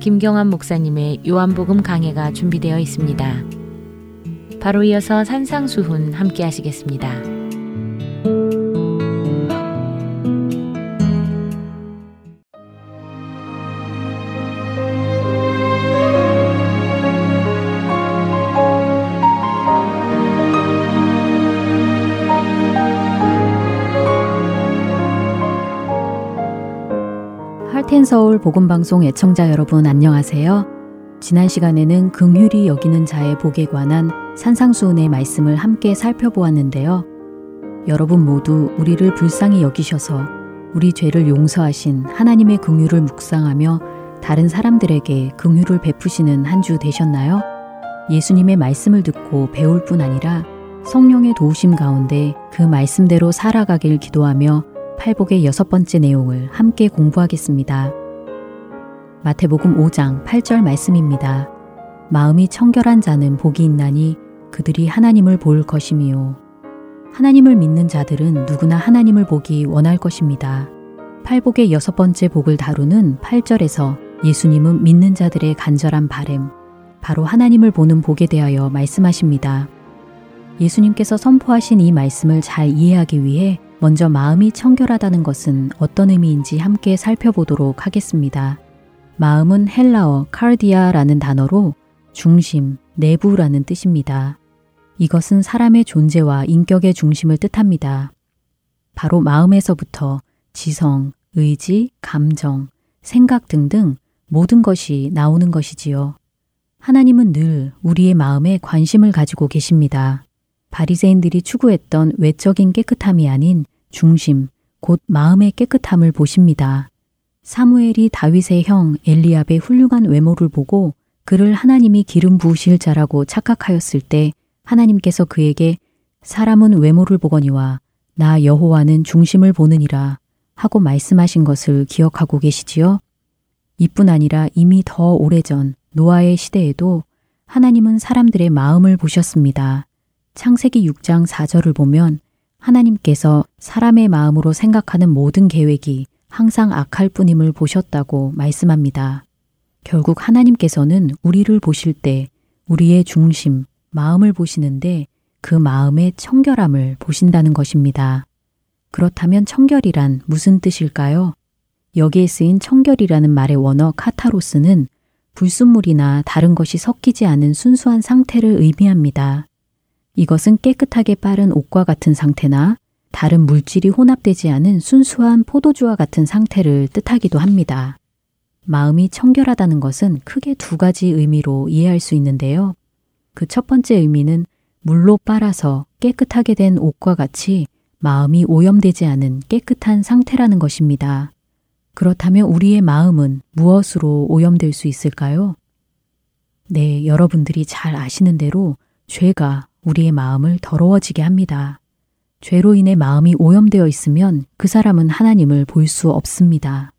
김경환 목사님의 요한복음 강해가 준비되어 있습니다. 바로 이어서 산상수훈 함께 하시겠습니다. 서울 복음방송 애청자 여러분 안녕하세요. 지난 시간에는 긍휼이 여기는 자의 복에 관한 산상수훈의 말씀을 함께 살펴보았는데요. 여러분 모두 우리를 불쌍히 여기셔서 우리 죄를 용서하신 하나님의 긍휼을 묵상하며 다른 사람들에게 긍휼을 베푸시는 한 주 되셨나요? 예수님의 말씀을 듣고 배울 뿐 아니라 성령의 도우심 가운데 그 말씀대로 살아가길 기도하며 팔복의 여섯 번째 내용을 함께 공부하겠습니다. 마태복음 5장 8절 말씀입니다. 마음이 청결한 자는 복이 있나니 그들이 하나님을 볼 것임이요. 하나님을 믿는 자들은 누구나 하나님을 보기 원할 것입니다. 팔복의 여섯 번째 복을 다루는 8절에서 예수님은 믿는 자들의 간절한 바램, 바로 하나님을 보는 복에 대하여 말씀하십니다. 예수님께서 선포하신 이 말씀을 잘 이해하기 위해 먼저 마음이 청결하다는 것은 어떤 의미인지 함께 살펴보도록 하겠습니다. 마음은 헬라어 카르디아라는 단어로 중심, 내부라는 뜻입니다. 이것은 사람의 존재와 인격의 중심을 뜻합니다. 바로 마음에서부터 지성, 의지, 감정, 생각 등등 모든 것이 나오는 것이지요. 하나님은 늘 우리의 마음에 관심을 가지고 계십니다. 바리새인들이 추구했던 외적인 깨끗함이 아닌 중심, 곧 마음의 깨끗함을 보십니다. 사무엘이 다윗의 형 엘리압의 훌륭한 외모를 보고 그를 하나님이 기름 부으실 자라고 착각하였을 때 하나님께서 그에게 사람은 외모를 보거니와 나 여호와는 중심을 보느니라 하고 말씀하신 것을 기억하고 계시지요? 이뿐 아니라 이미 더 오래전 노아의 시대에도 하나님은 사람들의 마음을 보셨습니다. 창세기 6장 4절을 보면 하나님께서 사람의 마음으로 생각하는 모든 계획이 항상 악할 뿐임을 보셨다고 말씀합니다. 결국 하나님께서는 우리를 보실 때 우리의 중심, 마음을 보시는데 그 마음의 청결함을 보신다는 것입니다. 그렇다면 청결이란 무슨 뜻일까요? 여기에 쓰인 청결이라는 말의 원어 카타로스는 불순물이나 다른 것이 섞이지 않은 순수한 상태를 의미합니다. 이것은 깨끗하게 빠른 옷과 같은 상태나 다른 물질이 혼합되지 않은 순수한 포도주와 같은 상태를 뜻하기도 합니다. 마음이 청결하다는 것은 크게 두 가지 의미로 이해할 수 있는데요. 그 첫 번째 의미는 물로 빨아서 깨끗하게 된 옷과 같이 마음이 오염되지 않은 깨끗한 상태라는 것입니다. 그렇다면 우리의 마음은 무엇으로 오염될 수 있을까요? 네, 여러분들이 잘 아시는 대로 죄가 우리의 마음을 더러워지게 합니다. 죄로 인해 마음이 오염되어 있으면 그 사람은 하나님을 볼 수 없습니다.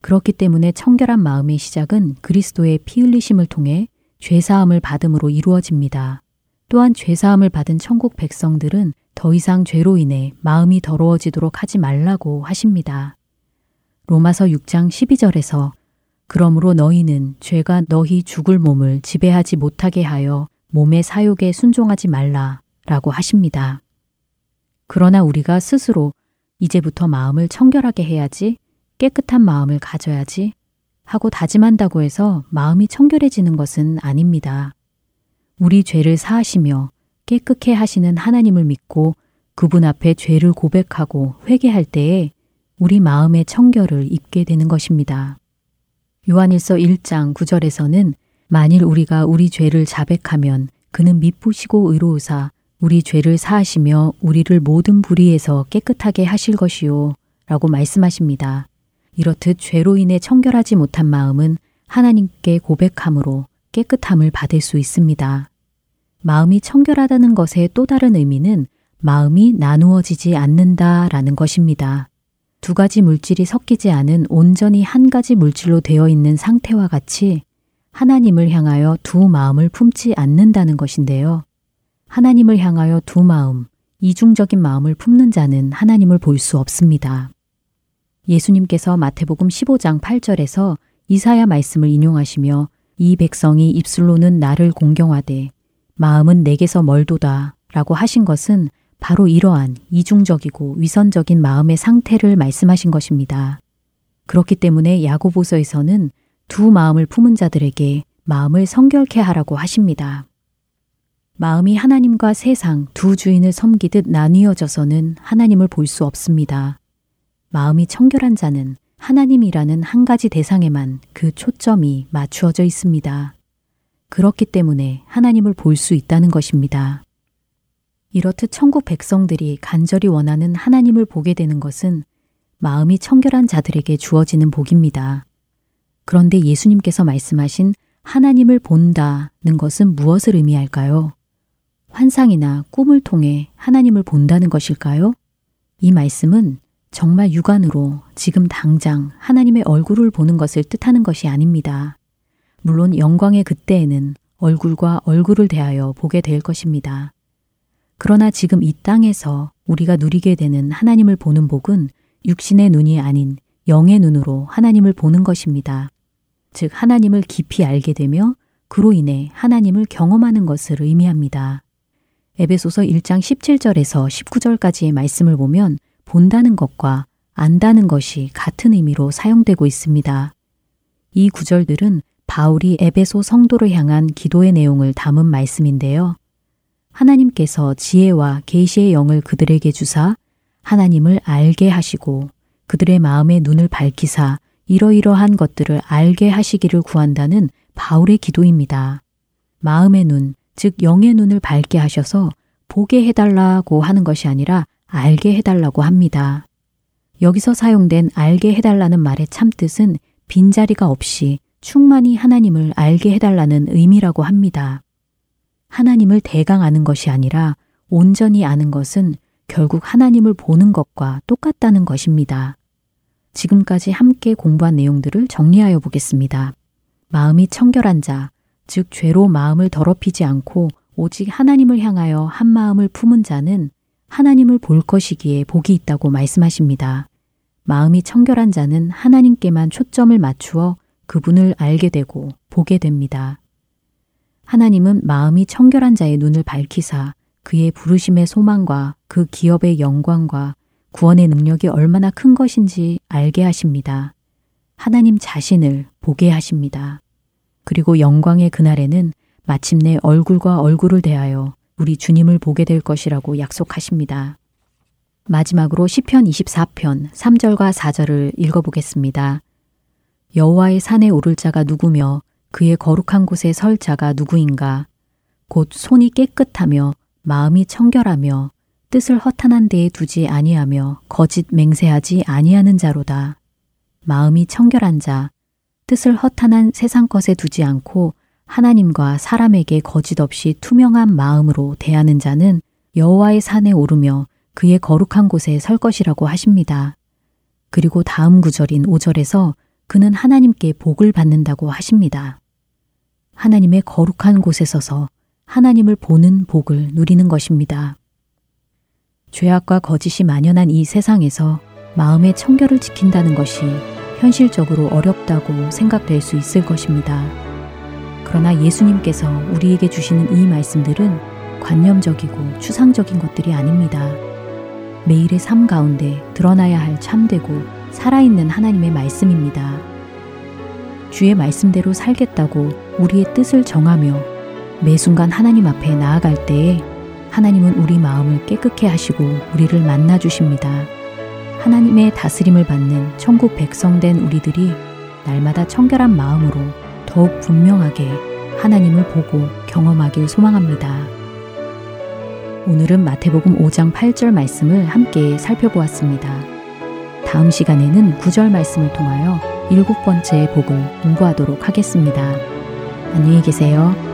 그렇기 때문에 청결한 마음의 시작은 그리스도의 피 흘리심을 통해 죄사함을 받음으로 이루어집니다. 또한 죄사함을 받은 천국 백성들은 더 이상 죄로 인해 마음이 더러워지도록 하지 말라고 하십니다. 로마서 6장 12절에서 그러므로 너희는 죄가 너희 죽을 몸을 지배하지 못하게 하여 몸의 사욕에 순종하지 말라 라고 하십니다. 그러나 우리가 스스로 이제부터 마음을 청결하게 해야지, 깨끗한 마음을 가져야지 하고 다짐한다고 해서 마음이 청결해지는 것은 아닙니다. 우리 죄를 사하시며 깨끗해 하시는 하나님을 믿고 그분 앞에 죄를 고백하고 회개할 때에 우리 마음의 청결을 입게 되는 것입니다. 요한일서 1장 9절에서는 만일 우리가 우리 죄를 자백하면 그는 미쁘시고 의로우사 우리 죄를 사하시며 우리를 모든 불의에서 깨끗하게 하실 것이요. 라고 말씀하십니다. 이렇듯 죄로 인해 청결하지 못한 마음은 하나님께 고백함으로 깨끗함을 받을 수 있습니다. 마음이 청결하다는 것의 또 다른 의미는 마음이 나누어지지 않는다 라는 것입니다. 두 가지 물질이 섞이지 않은 온전히 한 가지 물질로 되어 있는 상태와 같이 하나님을 향하여 두 마음을 품지 않는다는 것인데요. 하나님을 향하여 두 마음, 이중적인 마음을 품는 자는 하나님을 볼 수 없습니다. 예수님께서 마태복음 15장 8절에서 이사야 말씀을 인용하시며 이 백성이 입술로는 나를 공경하되 마음은 내게서 멀도다 라고 하신 것은 바로 이러한 이중적이고 위선적인 마음의 상태를 말씀하신 것입니다. 그렇기 때문에 야고보서에서는 두 마음을 품은 자들에게 마음을 성결케 하라고 하십니다. 마음이 하나님과 세상 두 주인을 섬기듯 나뉘어져서는 하나님을 볼 수 없습니다. 마음이 청결한 자는 하나님이라는 한 가지 대상에만 그 초점이 맞추어져 있습니다. 그렇기 때문에 하나님을 볼 수 있다는 것입니다. 이렇듯 천국 백성들이 간절히 원하는 하나님을 보게 되는 것은 마음이 청결한 자들에게 주어지는 복입니다. 그런데 예수님께서 말씀하신 하나님을 본다는 것은 무엇을 의미할까요? 환상이나 꿈을 통해 하나님을 본다는 것일까요? 이 말씀은 정말 육안으로 지금 당장 하나님의 얼굴을 보는 것을 뜻하는 것이 아닙니다. 물론 영광의 그때에는 얼굴과 얼굴을 대하여 보게 될 것입니다. 그러나 지금 이 땅에서 우리가 누리게 되는 하나님을 보는 복은 육신의 눈이 아닌 영의 눈으로 하나님을 보는 것입니다. 즉, 하나님을 깊이 알게 되며 그로 인해 하나님을 경험하는 것을 의미합니다. 에베소서 1장 17절에서 19절까지의 말씀을 보면 본다는 것과 안다는 것이 같은 의미로 사용되고 있습니다. 이 구절들은 바울이 에베소 성도를 향한 기도의 내용을 담은 말씀인데요. 하나님께서 지혜와 계시의 영을 그들에게 주사 하나님을 알게 하시고 그들의 마음의 눈을 밝히사 이러이러한 것들을 알게 하시기를 구한다는 바울의 기도입니다. 마음의 눈, 즉 영의 눈을 밝게 하셔서 보게 해달라고 하는 것이 아니라 알게 해달라고 합니다. 여기서 사용된 알게 해달라는 말의 참뜻은 빈자리가 없이 충만히 하나님을 알게 해달라는 의미라고 합니다. 하나님을 대강 아는 것이 아니라 온전히 아는 것은 결국 하나님을 보는 것과 똑같다는 것입니다. 지금까지 함께 공부한 내용들을 정리하여 보겠습니다. 마음이 청결한 자, 즉 죄로 마음을 더럽히지 않고 오직 하나님을 향하여 한 마음을 품은 자는 하나님을 볼 것이기에 복이 있다고 말씀하십니다. 마음이 청결한 자는 하나님께만 초점을 맞추어 그분을 알게 되고 보게 됩니다. 하나님은 마음이 청결한 자의 눈을 밝히사 그의 부르심의 소망과 그 기업의 영광과 구원의 능력이 얼마나 큰 것인지 알게 하십니다. 하나님 자신을 보게 하십니다. 그리고 영광의 그날에는 마침내 얼굴과 얼굴을 대하여 우리 주님을 보게 될 것이라고 약속하십니다. 마지막으로 시편 24편 3절과 4절을 읽어보겠습니다. 여호와의 산에 오를 자가 누구며 그의 거룩한 곳에 설 자가 누구인가? 곧 손이 깨끗하며 마음이 청결하며 뜻을 허탄한 데에 두지 아니하며 거짓 맹세하지 아니하는 자로다. 마음이 청결한 자, 뜻을 허탄한 세상 것에 두지 않고 하나님과 사람에게 거짓 없이 투명한 마음으로 대하는 자는 여호와의 산에 오르며 그의 거룩한 곳에 설 것이라고 하십니다. 그리고 다음 구절인 5절에서 그는 하나님께 복을 받는다고 하십니다. 하나님의 거룩한 곳에 서서 하나님을 보는 복을 누리는 것입니다. 죄악과 거짓이 만연한 이 세상에서 마음의 청결을 지킨다는 것이 현실적으로 어렵다고 생각될 수 있을 것입니다. 그러나 예수님께서 우리에게 주시는 이 말씀들은 관념적이고 추상적인 것들이 아닙니다. 매일의 삶 가운데 드러나야 할 참되고 살아있는 하나님의 말씀입니다. 주의 말씀대로 살겠다고 우리의 뜻을 정하며 매 순간 하나님 앞에 나아갈 때에 하나님은 우리 마음을 깨끗게 하시고 우리를 만나 주십니다. 하나님의 다스림을 받는 천국 백성된 우리들이 날마다 청결한 마음으로 더욱 분명하게 하나님을 보고 경험하길 소망합니다. 오늘은 마태복음 5장 8절 말씀을 함께 살펴보았습니다. 다음 시간에는 9절 말씀을 통하여 일곱 번째 복을 공부하도록 하겠습니다. 안녕히 계세요.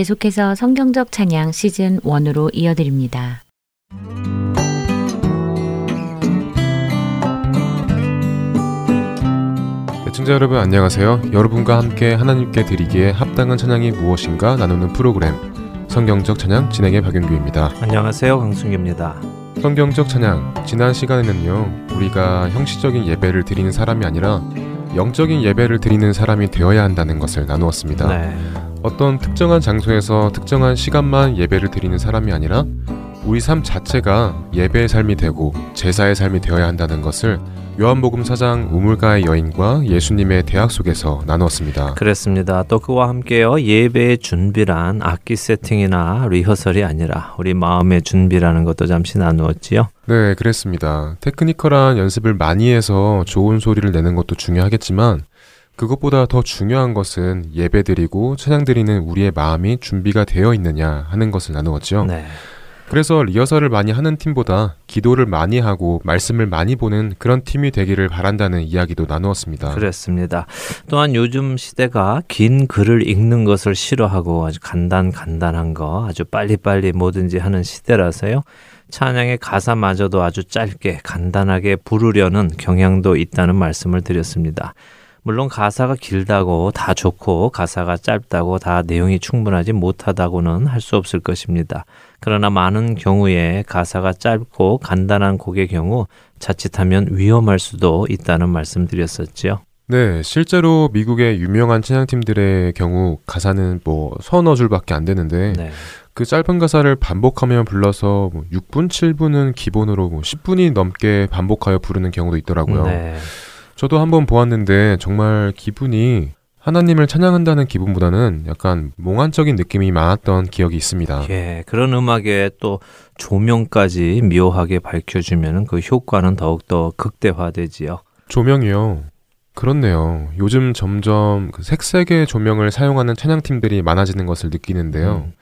계속해서 성경적 찬양 시즌 1으로 이어드립니다. 애청자 여러분 안녕하세요. 여러분과 함께 하나님께 드리기에 합당한 찬양이 무엇인가 나누는 프로그램 성경적 찬양 진행의 박윤규입니다. 안녕하세요. 강승규입니다. 성경적 찬양 지난 시간에는요. 우리가 형식적인 예배를 드리는 사람이 아니라 영적인 예배를 드리는 사람이 되어야 한다는 것을 나누었습니다. 네. 어떤 특정한 장소에서 특정한 시간만 예배를 드리는 사람이 아니라 우리 삶 자체가 예배의 삶이 되고 제사의 삶이 되어야 한다는 것을 요한복음 4장 우물가의 여인과 예수님의 대학 속에서 나누었습니다. 그렇습니다. 또 그와 함께요. 예배의 준비란 악기 세팅이나 리허설이 아니라 우리 마음의 준비라는 것도 잠시 나누었지요. 네, 그랬습니다. 테크니컬한 연습을 많이 해서 좋은 소리를 내는 것도 중요하겠지만 그것보다 더 중요한 것은 예배드리고 찬양드리는 우리의 마음이 준비가 되어 있느냐 하는 것을 나누었죠. 네. 그래서 리허설을 많이 하는 팀보다 기도를 많이 하고 말씀을 많이 보는 그런 팀이 되기를 바란다는 이야기도 나누었습니다. 그렇습니다. 또한 요즘 시대가 긴 글을 읽는 것을 싫어하고 아주 간단 간단한 거 아주 빨리빨리 뭐든지 하는 시대라서요. 찬양의 가사마저도 아주 짧게 간단하게 부르려는 경향도 있다는 말씀을 드렸습니다. 물론 가사가 길다고 다 좋고 가사가 짧다고 다 내용이 충분하지 못하다고는 할 수 없을 것입니다. 그러나 많은 경우에 가사가 짧고 간단한 곡의 경우 자칫하면 위험할 수도 있다는 말씀 드렸었지요. 네, 실제로 미국의 유명한 찬양팀들의 경우 가사는 뭐 서너 줄밖에 안 되는데 네. 그 짧은 가사를 반복하며 불러서 뭐 6분, 7분은 기본으로 뭐 10분이 넘게 반복하여 부르는 경우도 있더라고요. 네. 저도 한번 보았는데 정말 기분이 하나님을 찬양한다는 기분보다는 약간 몽환적인 느낌이 많았던 기억이 있습니다. 예, 그런 음악에 또 조명까지 묘하게 밝혀주면 그 효과는 더욱더 극대화되지요. 조명이요. 그렇네요. 요즘 점점 그 색색의 조명을 사용하는 찬양팀들이 많아지는 것을 느끼는데요. 음.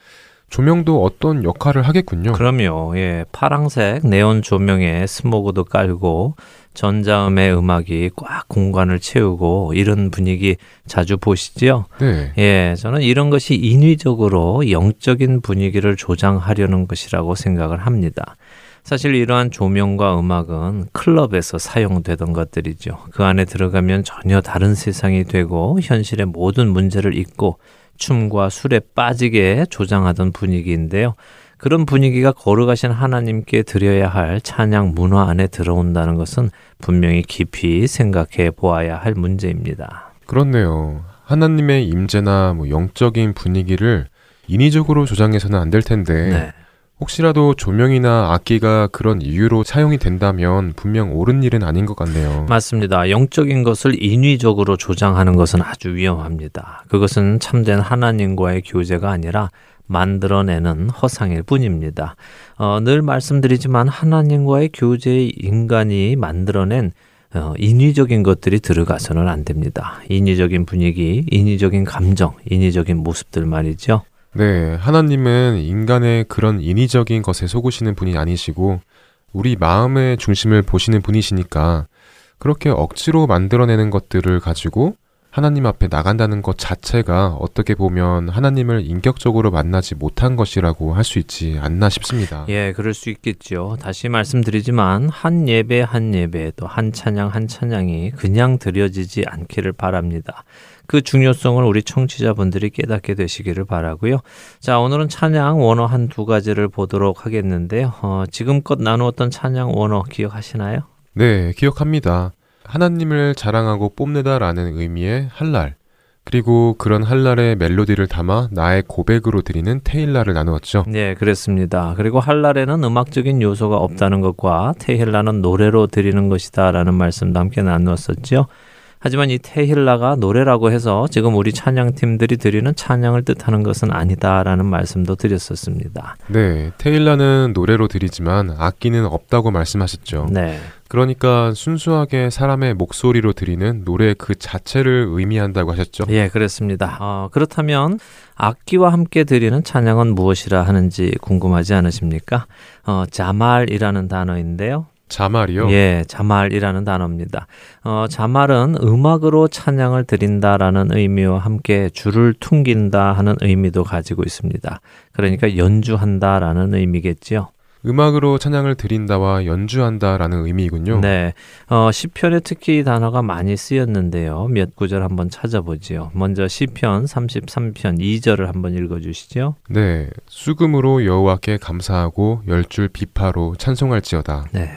조명도 어떤 역할을 하겠군요. 그럼요. 예, 파랑색 네온 조명에 스모그도 깔고 전자음의 음악이 꽉 공간을 채우고 이런 분위기 자주 보시죠? 네. 예, 저는 이런 것이 인위적으로 영적인 분위기를 조장하려는 것이라고 생각을 합니다. 사실 이러한 조명과 음악은 클럽에서 사용되던 것들이죠. 그 안에 들어가면 전혀 다른 세상이 되고 현실의 모든 문제를 잊고 춤과 술에 빠지게 조장하던 분위기인데요. 그런 분위기가 거룩하신 하나님께 드려야 할 찬양 문화 안에 들어온다는 것은 분명히 깊이 생각해 보아야 할 문제입니다. 그렇네요. 하나님의 임재나 뭐 영적인 분위기를 인위적으로 조장해서는 안 될 텐데 네. 혹시라도 조명이나 악기가 그런 이유로 사용이 된다면 분명 옳은 일은 아닌 것 같네요. 맞습니다. 영적인 것을 인위적으로 조장하는 것은 아주 위험합니다. 그것은 참된 하나님과의 교제가 아니라 만들어내는 허상일 뿐입니다. 어, 늘 말씀드리지만 하나님과의 교제의 인간이 만들어낸 어, 인위적인 것들이 들어가서는 안 됩니다. 인위적인 분위기, 인위적인 감정, 인위적인 모습들 말이죠. 네, 하나님은 인간의 그런 인위적인 것에 속으시는 분이 아니시고 우리 마음의 중심을 보시는 분이시니까 그렇게 억지로 만들어내는 것들을 가지고 하나님 앞에 나간다는 것 자체가 어떻게 보면 하나님을 인격적으로 만나지 못한 것이라고 할 수 있지 않나 싶습니다. 예, 그럴 수 있겠죠. 다시 말씀드리지만 한 예배 한 예배 또 한 찬양 한 찬양이 그냥 드려지지 않기를 바랍니다. 그 중요성을 우리 청취자분들이 깨닫게 되시기를 바라고요. 자, 오늘은 찬양 원어 한 두 가지를 보도록 하겠는데요. 어, 지금껏 나누었던 찬양 원어 기억하시나요? 네, 기억합니다. 하나님을 자랑하고 뽐내다라는 의미의 할랄, 그리고 그런 할랄의 멜로디를 담아 나의 고백으로 드리는 테일라를 나누었죠. 네, 그렇습니다. 그리고 할랄에는 음악적인 요소가 없다는 것과 테힐라는 노래로 드리는 것이다라는 말씀도 함께 나누었었죠. 하지만 이 테힐라가 노래라고 해서 지금 우리 찬양팀들이 드리는 찬양을 뜻하는 것은 아니다라는 말씀도 드렸었습니다. 네, 테일라는 노래로 드리지만 악기는 없다고 말씀하셨죠. 네. 그러니까 순수하게 사람의 목소리로 드리는 노래 그 자체를 의미한다고 하셨죠. 예, 그렇습니다. 어, 그렇다면 악기와 함께 드리는 찬양은 무엇이라 하는지 궁금하지 않으십니까? 어, 자말이라는 단어인데요. 자말이요? 예, 자말이라는 단어입니다. 어, 자말은 음악으로 찬양을 드린다라는 의미와 함께 줄을 퉁긴다 하는 의미도 가지고 있습니다. 그러니까 연주한다라는 의미겠지요. 음악으로 찬양을 드린다와 연주한다라는 의미이군요. 네. 어, 시편에 특히 이 단어가 많이 쓰였는데요. 몇 구절 한번 찾아보지요. 먼저 시편 33편 2절을 한번 읽어 주시죠. 네. 수금으로 여호와께 감사하고 열줄 비파로 찬송할지어다. 네.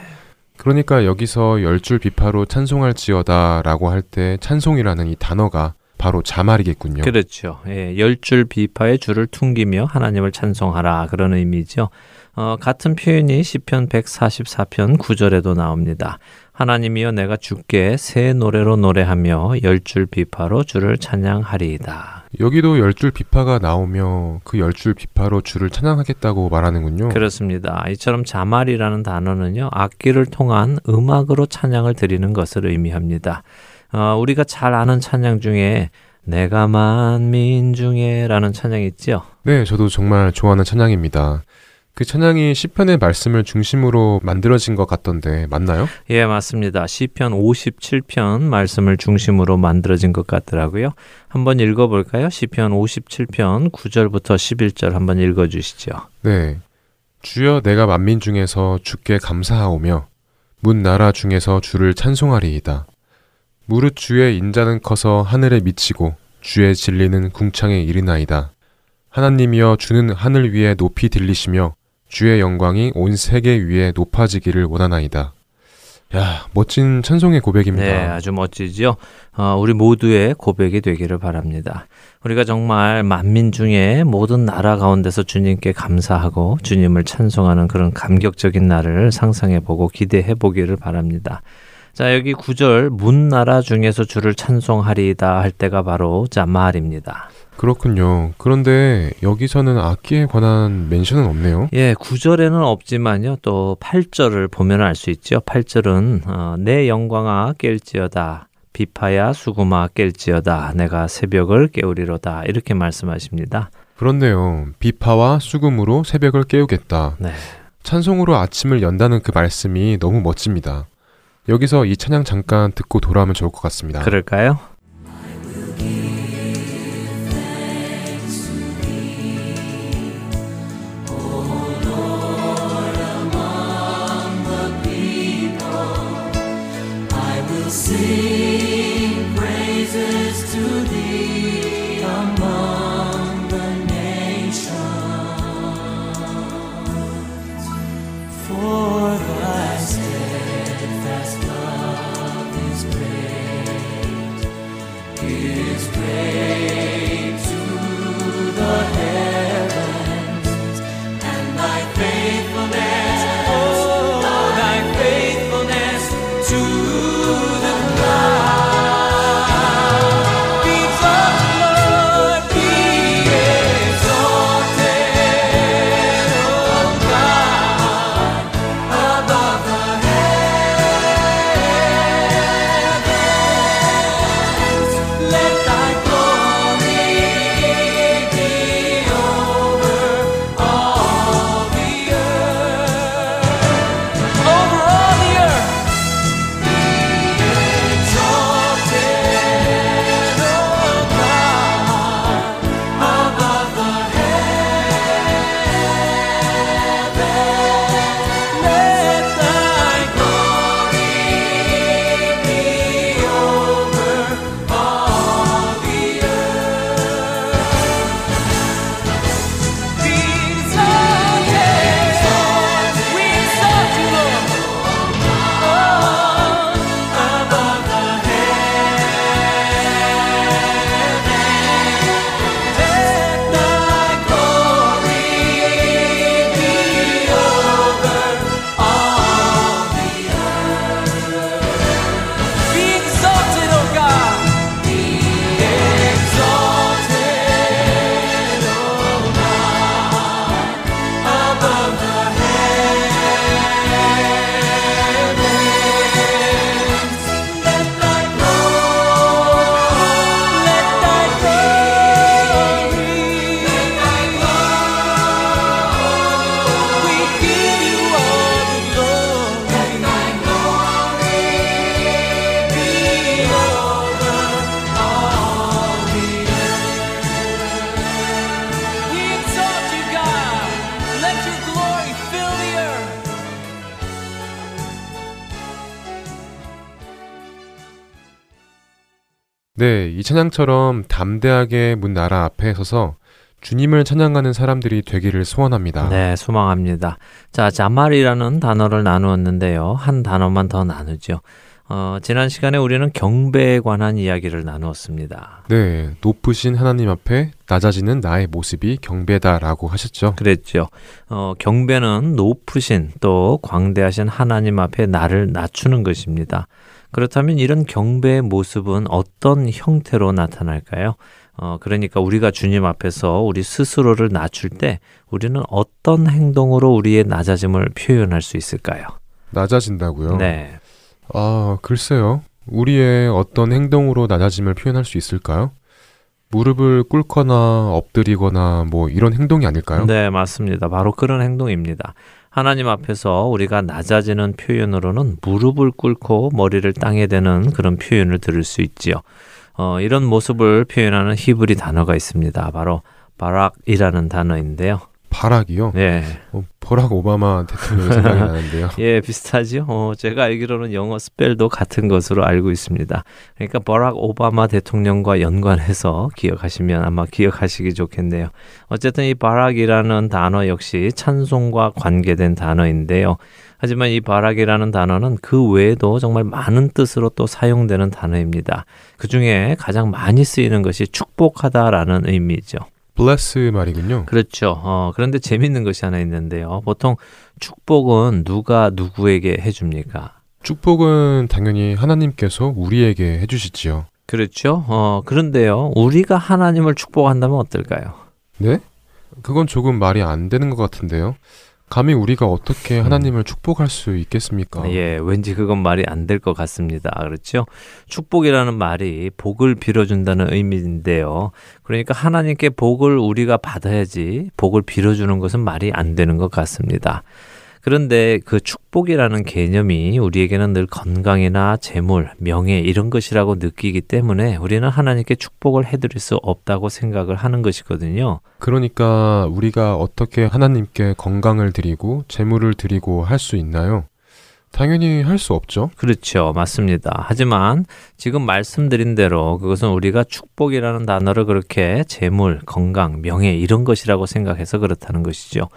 그러니까 여기서 열 줄 비파로 찬송할지어다 라고 할 때 찬송이라는 이 단어가 바로 자말이겠군요. 그렇죠. 예, 열 줄 비파의 줄을 퉁기며 하나님을 찬송하라 그런 의미죠. 어, 같은 표현이 시편 144편 9절에도 나옵니다. 하나님이여 내가 주께 새 노래로 노래하며 열 줄 비파로 주를 찬양하리이다. 여기도 열 줄 비파가 나오며 그 열 줄 비파로 주를 찬양하겠다고 말하는군요. 그렇습니다. 이처럼 자말이라는 단어는요, 악기를 통한 음악으로 찬양을 드리는 것을 의미합니다. 어, 우리가 잘 아는 찬양 중에 내가 만민 중에라는 찬양이 있죠. 네, 저도 정말 좋아하는 찬양입니다. 그 찬양이 시편의 말씀을 중심으로 만들어진 것 같던데 맞나요? 예, 맞습니다. 시편 57편 말씀을 중심으로 만들어진 것 같더라고요. 한번 읽어 볼까요? 시편 57편 9절부터 11절 한번 읽어 주시죠. 네. 주여 내가 만민 중에서 주께 감사하오며 문 나라 중에서 주를 찬송하리이다. 무릇 주의 인자는 커서 하늘에 미치고 주의 진리는 궁창에 이르나이다. 하나님이여 주는 하늘 위에 높이 들리시며 주의 영광이 온 세계 위에 높아지기를 원하나이다. 야, 멋진 찬송의 고백입니다. 네, 아주 멋지죠. 어, 우리 모두의 고백이 되기를 바랍니다. 우리가 정말 만민 중에 모든 나라 가운데서 주님께 감사하고 주님을 찬송하는 그런 감격적인 날을 상상해 보고 기대해 보기를 바랍니다. 자, 여기 구절 문나라 중에서 주를 찬송하리이다 할 때가 바로 자말입니다. 그렇군요. 그런데 여기서는 악기에 관한 멘션은 없네요. 예, 9절에는 없지만요. 또 8절을 보면 알 수 있죠. 8절은 어, 내 영광아 깰지어다. 비파야 수구마 깰지어다. 내가 새벽을 깨우리로다. 이렇게 말씀하십니다. 그렇네요. 비파와 수금으로 새벽을 깨우겠다. 네. 찬송으로 아침을 연다는 그 말씀이 너무 멋집니다. 여기서 이 찬양 잠깐 듣고 돌아오면 좋을 것 같습니다. 그럴까요? 네, 이 찬양처럼 담대하게 문 나라 앞에 서서 주님을 찬양하는 사람들이 되기를 소원합니다. 네, 소망합니다. 자, 자말이라는 단어를 나누었는데요. 한 단어만 더 나누죠. 어, 지난 시간에 우리는 경배에 관한 이야기를 나누었습니다. 네, 높으신 하나님 앞에 낮아지는 나의 모습이 경배다라고 하셨죠. 그랬죠. 어, 경배는 높으신 또 광대하신 하나님 앞에 나를 낮추는 것입니다. 그렇다면 이런 경배의 모습은 어떤 형태로 나타날까요? 어, 그러니까 우리가 주님 앞에서 우리 스스로를 낮출 때 우리는 어떤 행동으로 우리의 낮아짐을 표현할 수 있을까요? 낮아진다고요? 네. 아, 글쎄요. 우리의 어떤 행동으로 낮아짐을 표현할 수 있을까요? 무릎을 꿇거나 엎드리거나 뭐 이런 행동이 아닐까요? 네, 맞습니다. 바로 그런 행동입니다. 하나님 앞에서 우리가 낮아지는 표현으로는 무릎을 꿇고 머리를 땅에 대는 그런 표현을 들을 수 있지요. 어, 이런 모습을 표현하는 히브리 단어가 있습니다. 바로 바락이라는 단어인데요. 바락이요? 네. 어, 버락 오바마 대통령이 생각이 나는데요. 예, 비슷하죠. 어, 제가 알기로는 영어 스펠도 같은 것으로 알고 있습니다. 그러니까 버락 오바마 대통령과 연관해서 기억하시면 아마 기억하시기 좋겠네요. 어쨌든 이 바락이라는 단어 역시 찬송과 관계된 단어인데요. 하지만 이 바락이라는 단어는 그 외에도 정말 많은 뜻으로 또 사용되는 단어입니다. 그 중에 가장 많이 쓰이는 것이 축복하다라는 의미죠. Bless 말이군요. 그렇죠. 어, 그런데 재밌는 것이 하나 있는데요. 보통 축복은 누가 누구에게 해줍니까? 축복은 당연히 하나님께서 우리에게 해주시지요. 그렇죠. 어, 그런데요. 우리가 하나님을 축복한다면 어떨까요? 네? 그건 조금 말이 안 되는 것 같은데요. 감히 우리가 어떻게 하나님을 축복할 수 있겠습니까? 예, 왠지 그건 말이 안 될 것 같습니다. 그렇죠? 축복이라는 말이 복을 빌어준다는 의미인데요. 그러니까 하나님께 복을 우리가 받아야지 복을 빌어주는 것은 말이 안 되는 것 같습니다. 그런데 그 축복이라는 개념이 우리에게는 늘 건강이나 재물, 명예 이런 것이라고 느끼기 때문에 우리는 하나님께 축복을 해드릴 수 없다고 생각을 하는 것이거든요. 그러니까 우리가 어떻게 하나님께 건강을 드리고 재물을 드리고 할 수 있나요? 당연히 할 수 없죠. 그렇죠. 맞습니다. 하지만 지금 말씀드린 대로 그것은 우리가 축복이라는 단어를 그렇게 재물, 건강, 명예 이런 것이라고 생각해서 그렇다는 것이죠.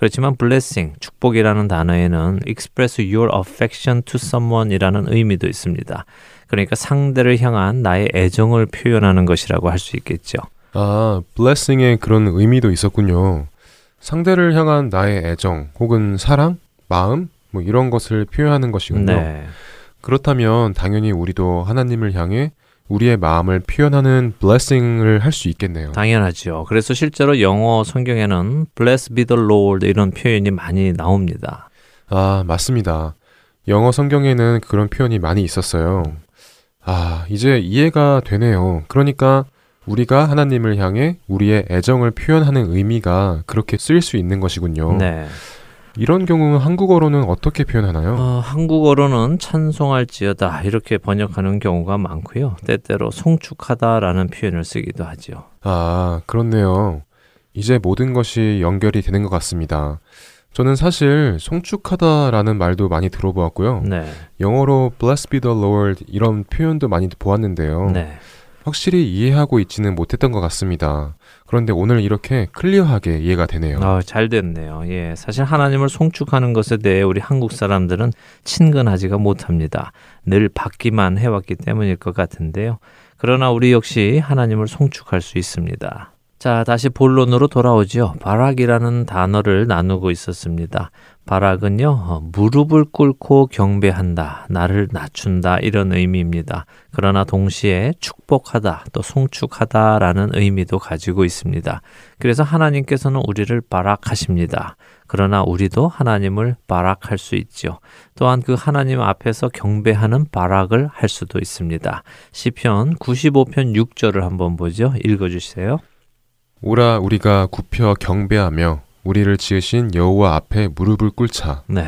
그렇지만 blessing, 축복이라는 단어에는 express your affection to someone이라는 의미도 있습니다. 그러니까 상대를 향한 나의 애정을 표현하는 것이라고 할 수 있겠죠. 아, blessing에 그런 의미도 있었군요. 상대를 향한 나의 애정 혹은 사랑, 마음 뭐 이런 것을 표현하는 것이군요. 네. 그렇다면 당연히 우리도 하나님을 향해 우리의 마음을 표현하는 blessing을 할 수 있겠네요. 당연하죠. 그래서 실제로 영어 성경에는 bless be the Lord 이런 표현이 많이 나옵니다. 아, 맞습니다. 영어 성경에는 그런 표현이 많이 있었어요. 아, 이제 이해가 되네요. 그러니까 우리가 하나님을 향해 우리의 애정을 표현하는 의미가 그렇게 쓰일 수 있는 것이군요. 네. 이런 경우 한국어로는 어떻게 표현하나요? 어, 한국어로는 찬송할지어다 이렇게 번역하는 경우가 많고요. 때때로 송축하다라는 표현을 쓰기도 하죠. 아, 그렇네요. 이제 모든 것이 연결이 되는 것 같습니다. 저는 사실 송축하다라는 말도 많이 들어보았고요. 네. 영어로 bless be the Lord 이런 표현도 많이 보았는데요. 네. 확실히 이해하고 있지는 못했던 것 같습니다. 그런데 오늘 이렇게 클리어하게 이해가 되네요. 어, 잘 됐네요. 예. 사실 하나님을 송축하는 것에 대해 우리 한국 사람들은 친근하지가 못합니다. 늘 받기만 해왔기 때문일 것 같은데요. 그러나 우리 역시 하나님을 송축할 수 있습니다. 자, 다시 본론으로 돌아오죠. 바락이라는 단어를 나누고 있었습니다. 바락은요, 어, 무릎을 꿇고 경배한다, 나를 낮춘다, 이런 의미입니다. 그러나 동시에 축복하다, 또 송축하다 라는 의미도 가지고 있습니다. 그래서 하나님께서는 우리를 바락하십니다. 그러나 우리도 하나님을 바락할 수 있죠. 또한 그 하나님 앞에서 경배하는 바락을 할 수도 있습니다. 시편 95편 6절을 한번 보죠. 읽어 주세요. 오라 우리가 굽혀 경배하며 우리를 지으신 여호와 앞에 무릎을 꿇자. 네.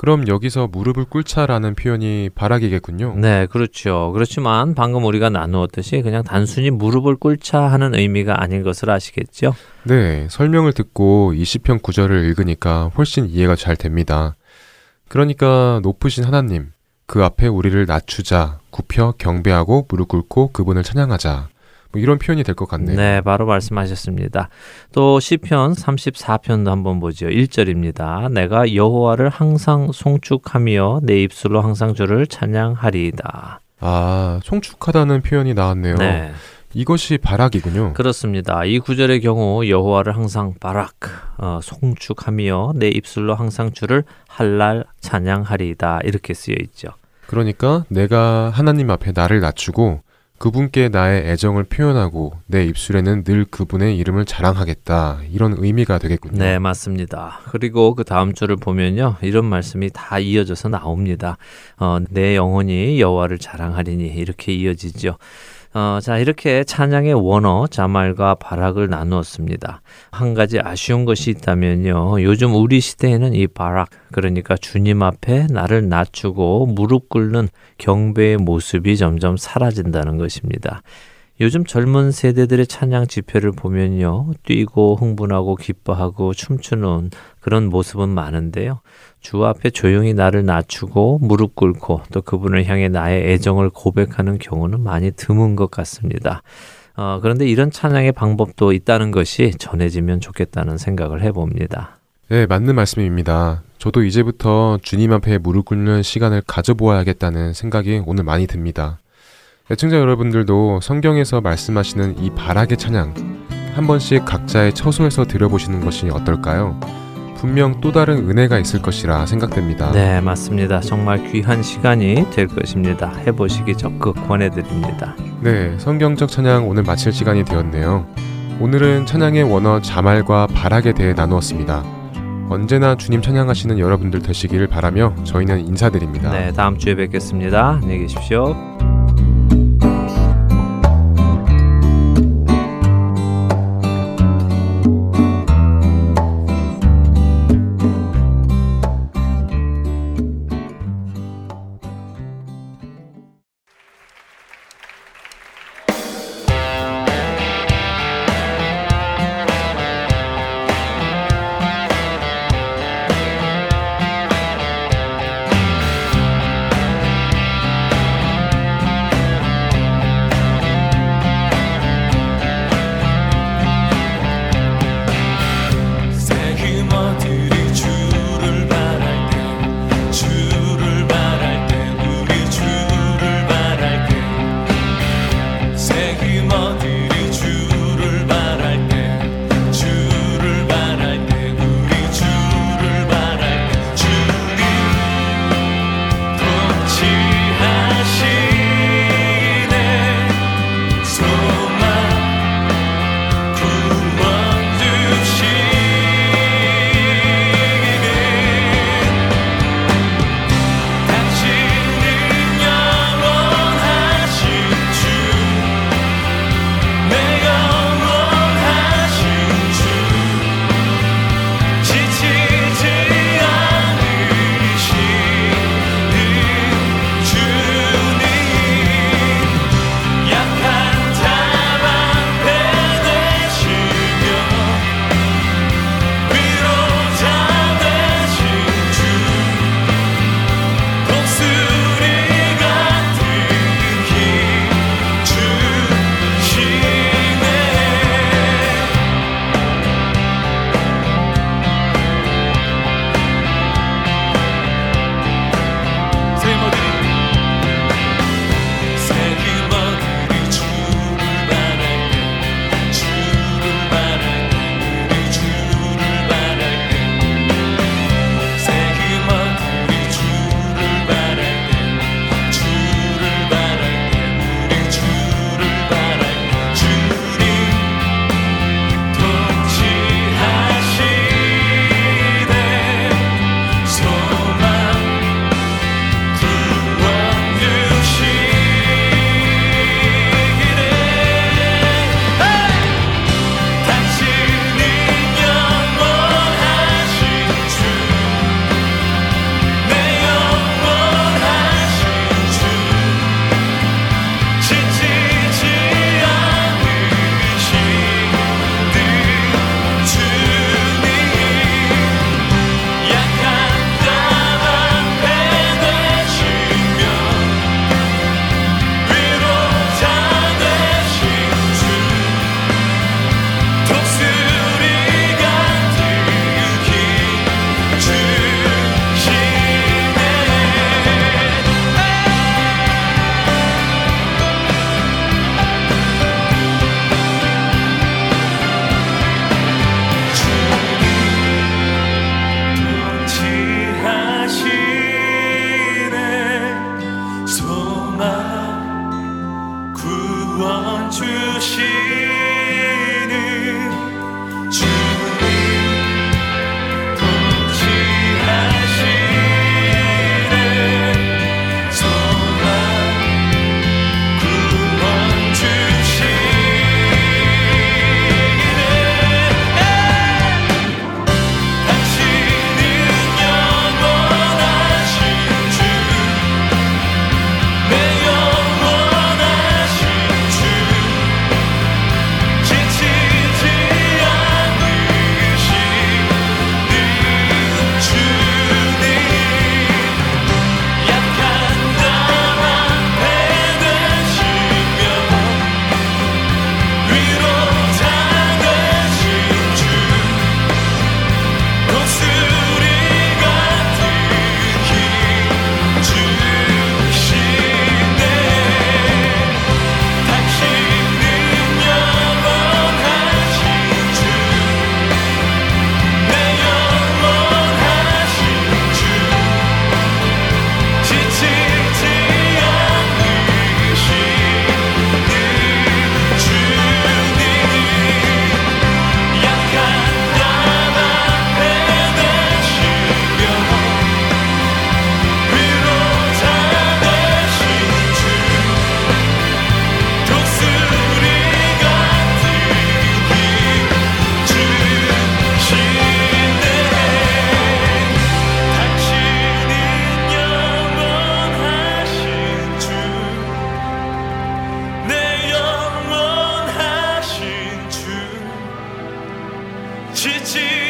그럼 여기서 무릎을 꿇자라는 표현이 바락이겠군요. 네, 그렇죠. 그렇지만 방금 우리가 나누었듯이 그냥 단순히 무릎을 꿇자 하는 의미가 아닌 것을 아시겠죠? 네, 설명을 듣고 20편 9절을 읽으니까 훨씬 이해가 잘 됩니다. 그러니까 높으신 하나님, 그 앞에 우리를 낮추자, 굽혀 경배하고 무릎 꿇고 그분을 찬양하자. 뭐 이런 표현이 될 것 같네요. 네, 바로 말씀하셨습니다. 또 시편 34편도 한번 보죠. 1절입니다. 내가 여호와를 항상 송축하며 내 입술로 항상 주를 찬양하리이다. 아, 송축하다는 표현이 나왔네요. 네. 이것이 바락이군요. 그렇습니다. 이 구절의 경우 여호와를 항상 바락 어, 송축하며 내 입술로 항상 주를 할랄 찬양하리이다 이렇게 쓰여 있죠. 그러니까 내가 하나님 앞에 나를 낮추고 그분께 나의 애정을 표현하고 내 입술에는 늘 그분의 이름을 자랑하겠다. 이런 의미가 되겠군요. 네, 맞습니다. 그리고 그 다음 줄을 보면요. 이런 말씀이 다 이어져서 나옵니다. 어, 내 영혼이 여호와를 자랑하리니 이렇게 이어지죠. 어, 자, 이렇게 찬양의 원어, 자말과 바락을 나누었습니다. 한 가지 아쉬운 것이 있다면요. 요즘 우리 시대에는 이 바락, 그러니까 주님 앞에 나를 낮추고 무릎 꿇는 경배의 모습이 점점 사라진다는 것입니다. 요즘 젊은 세대들의 찬양 집회를 보면요. 뛰고 흥분하고 기뻐하고 춤추는 그런 모습은 많은데요. 주 앞에 조용히 나를 낮추고 무릎 꿇고 또 그분을 향해 나의 애정을 고백하는 경우는 많이 드문 것 같습니다. 어, 그런데 이런 찬양의 방법도 있다는 것이 전해지면 좋겠다는 생각을 해봅니다. 네, 맞는 말씀입니다. 저도 이제부터 주님 앞에 무릎 꿇는 시간을 가져보아야겠다는 생각이 오늘 많이 듭니다. 애청자 여러분들도 성경에서 말씀하시는 이 바락의 찬양 한 번씩 각자의 처소에서 들여보시는 것이 어떨까요? 분명 또 다른 은혜가 있을 것이라 생각됩니다. 네, 맞습니다. 정말 귀한 시간이 될 것입니다. 해보시기 적극 권해드립니다. 네, 성경적 찬양 오늘 마칠 시간이 되었네요. 오늘은 찬양의 원어 자말과 바락에 대해 나누었습니다. 언제나 주님 찬양하시는 여러분들 되시기를 바라며 저희는 인사드립니다. 네, 다음 주에 뵙겠습니다. 안녕히 계십시오. to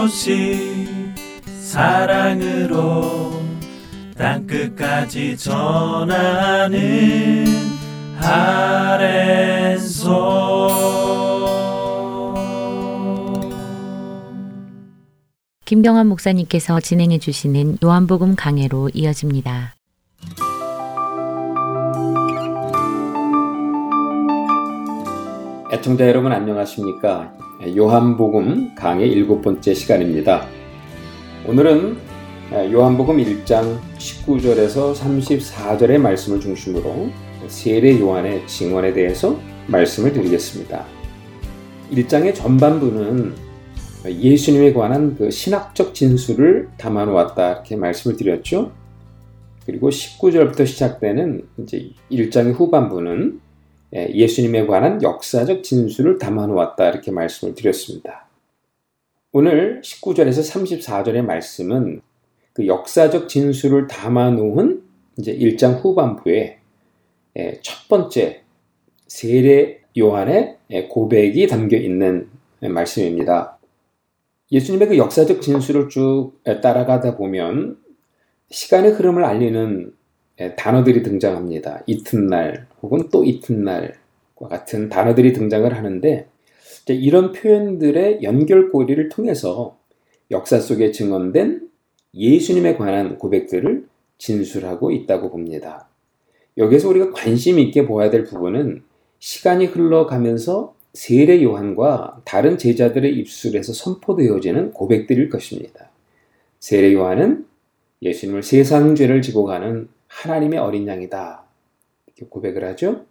소식 사랑으로 땅끝까지 전하는 아랜소 김경환 목사님께서 진행해 주시는 요한복음 강해로 이어집니다. 애청자 여러분 안녕하십니까? 요한복음 강의 일곱 번째 시간입니다. 오늘은 요한복음 1장 19절에서 34절의 말씀을 중심으로 세례 요한의 증언에 대해서 말씀을 드리겠습니다. 1장의 전반부는 예수님에 관한 그 신학적 진술을 담아 놓았다 이렇게 말씀을 드렸죠. 그리고 19절부터 시작되는 이제 1장의 후반부는 예, 예수님에 관한 역사적 진술을 담아 놓았다 이렇게 말씀을 드렸습니다. 오늘 19절에서 34절의 말씀은 그 역사적 진술을 담아 놓은 이제 1장 후반부에 예, 첫 번째 세례 요한의 예, 고백이 담겨 있는 말씀입니다. 예수님의 그 역사적 진술을 쭉 따라가다 보면 시간의 흐름을 알리는 단어들이 등장합니다. 이튿날 혹은 또 이튿날 같은 단어들이 등장을 하는데 이런 표현들의 연결고리를 통해서 역사 속에 증언된 예수님에 관한 고백들을 진술하고 있다고 봅니다. 여기서 우리가 관심 있게 보아야 될 부분은 시간이 흘러가면서 세례 요한과 다른 제자들의 입술에서 선포되어지는 고백들일 것입니다. 세례 요한은 예수님을 세상 죄를 지고 가는 하나님의 어린 양이다. 이렇게 고백을 하죠.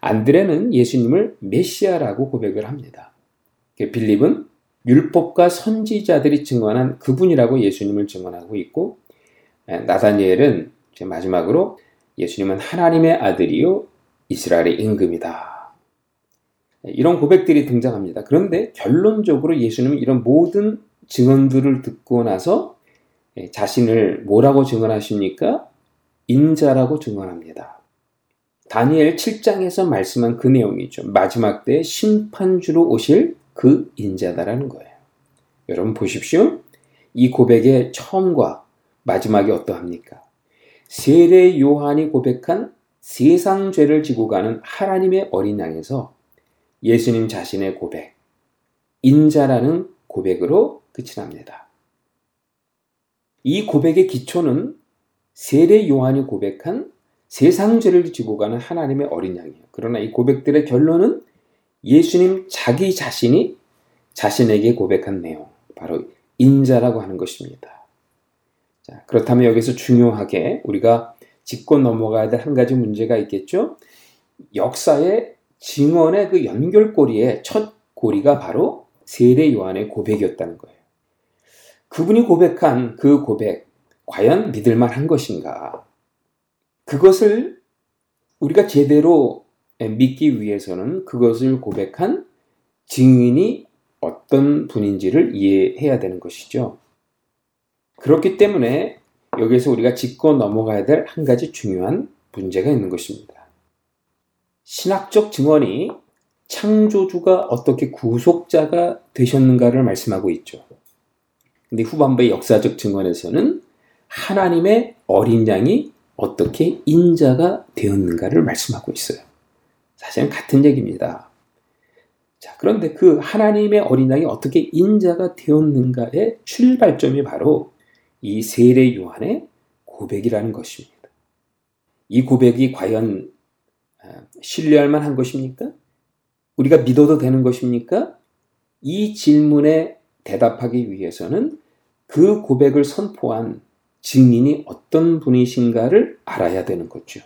안드레는 예수님을 메시아라고 고백을 합니다. 빌립은 율법과 선지자들이 증언한 그분이라고 예수님을 증언하고 있고 나다니엘은 마지막으로 예수님은 하나님의 아들이요 이스라엘의 임금이다. 이런 고백들이 등장합니다. 그런데 결론적으로 예수님은 이런 모든 증언들을 듣고 나서 자신을 뭐라고 증언하십니까? 인자라고 증언합니다. 다니엘 7장에서 말씀한 그 내용이죠. 마지막 때 심판주로 오실 그 인자다라는 거예요. 여러분 보십시오. 이 고백의 처음과 마지막이 어떠합니까? 세례 요한이 고백한 세상 죄를 지고 가는 하나님의 어린 양에서 예수님 자신의 고백, 인자라는 고백으로 끝이 납니다. 이 고백의 기초는 세례 요한이 고백한 세상 죄를 지고 가는 하나님의 어린 양이에요. 그러나 이 고백들의 결론은 예수님 자기 자신이 자신에게 고백한 내용, 바로 인자라고 하는 것입니다. 자, 그렇다면 여기서 중요하게 우리가 짚고 넘어가야 될 한 가지 문제가 있겠죠? 역사의 증언의 그 연결고리의 첫 고리가 바로 세례 요한의 고백이었다는 거예요. 그분이 고백한 그 고백, 과연 믿을만 한 것인가? 그것을 우리가 제대로 믿기 위해서는 그것을 고백한 증인이 어떤 분인지를 이해해야 되는 것이죠. 그렇기 때문에 여기서 우리가 짚고 넘어가야 될 한 가지 중요한 문제가 있는 것입니다. 신학적 증언이 창조주가 어떻게 구속자가 되셨는가를 말씀하고 있죠. 근데 후반부의 역사적 증언에서는 하나님의 어린 양이 어떻게 인자가 되었는가를 말씀하고 있어요. 사실은 같은 얘기입니다. 자, 그런데 그 하나님의 어린 양이 어떻게 인자가 되었는가의 출발점이 바로 이 세례 요한의 고백이라는 것입니다. 이 고백이 과연 아, 신뢰할 만한 것입니까? 우리가 믿어도 되는 것입니까? 이 질문에 대답하기 위해서는 그 고백을 선포한 증인이 어떤 분이신가를 알아야 되는 거죠.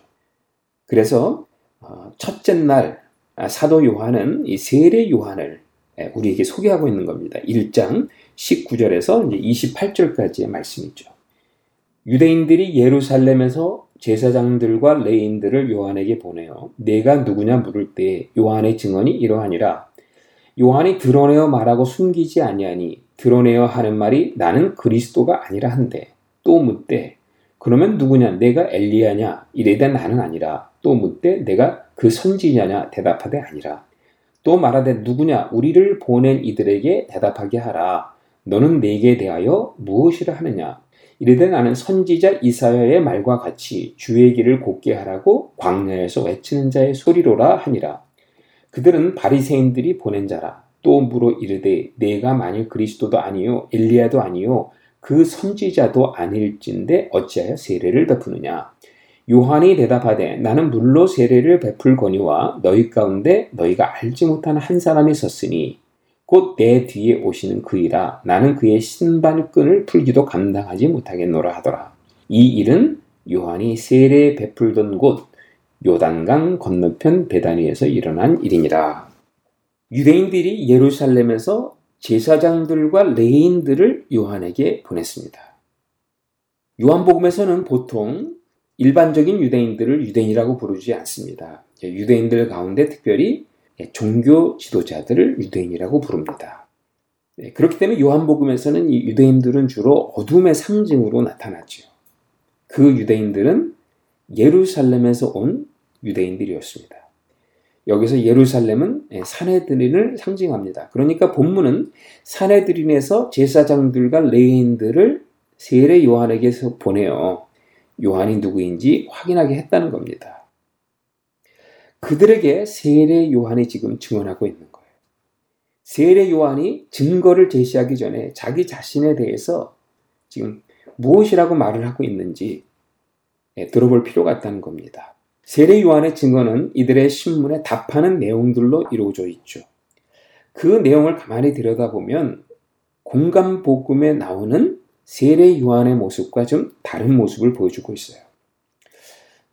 그래서 어, 첫째 날 아, 사도 요한은 이 세례 요한을 우리에게 소개하고 있는 겁니다. 1장 19절에서 28절까지의 말씀이죠. 유대인들이 예루살렘에서 제사장들과 레인들을 요한에게 보내어 내가 누구냐 물을 때 요한의 증언이 이러하니라 요한이 드러내어 말하고 숨기지 아니하니 드러내어 하는 말이 나는 그리스도가 아니라 한데 또 묻되 그러면 누구냐? 내가 엘리야냐? 이래다 나는 아니라. 또 묻되 내가 그 선지자냐? 대답하되 아니라. 또 말하되 누구냐? 우리를 보낸 이들에게 대답하게 하라. 너는 내게 대하여 무엇이라 하느냐? 이르되 나는 선지자 이사야의 말과 같이 주의 길을 곱게 하라고 광야에서 외치는 자의 소리로라 하니라. 그들은 바리새인들이 보낸 자라. 또 물어 이르되 내가 만일 그리스도도 아니요 엘리야도 아니요 그 선지자도 아닐진데 어찌하여 세례를 베푸느냐 요한이 대답하되 나는 물로 세례를 베풀거니와 너희 가운데 너희가 알지 못하는 한 사람이 섰으니 곧 내 뒤에 오시는 그이라 나는 그의 신발끈을 풀기도 감당하지 못하겠노라 하더라. 이 일은 요한이 세례 베풀던 곳 요단강 건너편 베다니에서 일어난 일이니라. 유대인들이 예루살렘에서 제사장들과 레인들을 요한에게 보냈습니다. 요한복음에서는 보통 일반적인 유대인들을 유대인이라고 부르지 않습니다. 유대인들 가운데 특별히 종교 지도자들을 유대인이라고 부릅니다. 네, 그렇기 때문에 요한복음에서는 이 유대인들은 주로 어둠의 상징으로 나타났죠. 그 유대인들은 예루살렘에서 온 유대인들이었습니다. 여기서 예루살렘은 사내들인을 상징합니다. 그러니까 본문은 사내들인에서 제사장들과 레인들을 세례 요한에게서 보내어 요한이 누구인지 확인하게 했다는 겁니다. 그들에게 세례 요한이 지금 증언하고 있는 거예요. 세례 요한이 증거를 제시하기 전에 자기 자신에 대해서 지금 무엇이라고 말을 하고 있는지 예, 들어볼 필요가 있다는 겁니다. 세례 요한의 증거는 이들의 신문에 답하는 내용들로 이루어져 있죠. 그 내용을 가만히 들여다보면 공감 복음에 나오는 세례 요한의 모습과 좀 다른 모습을 보여주고 있어요.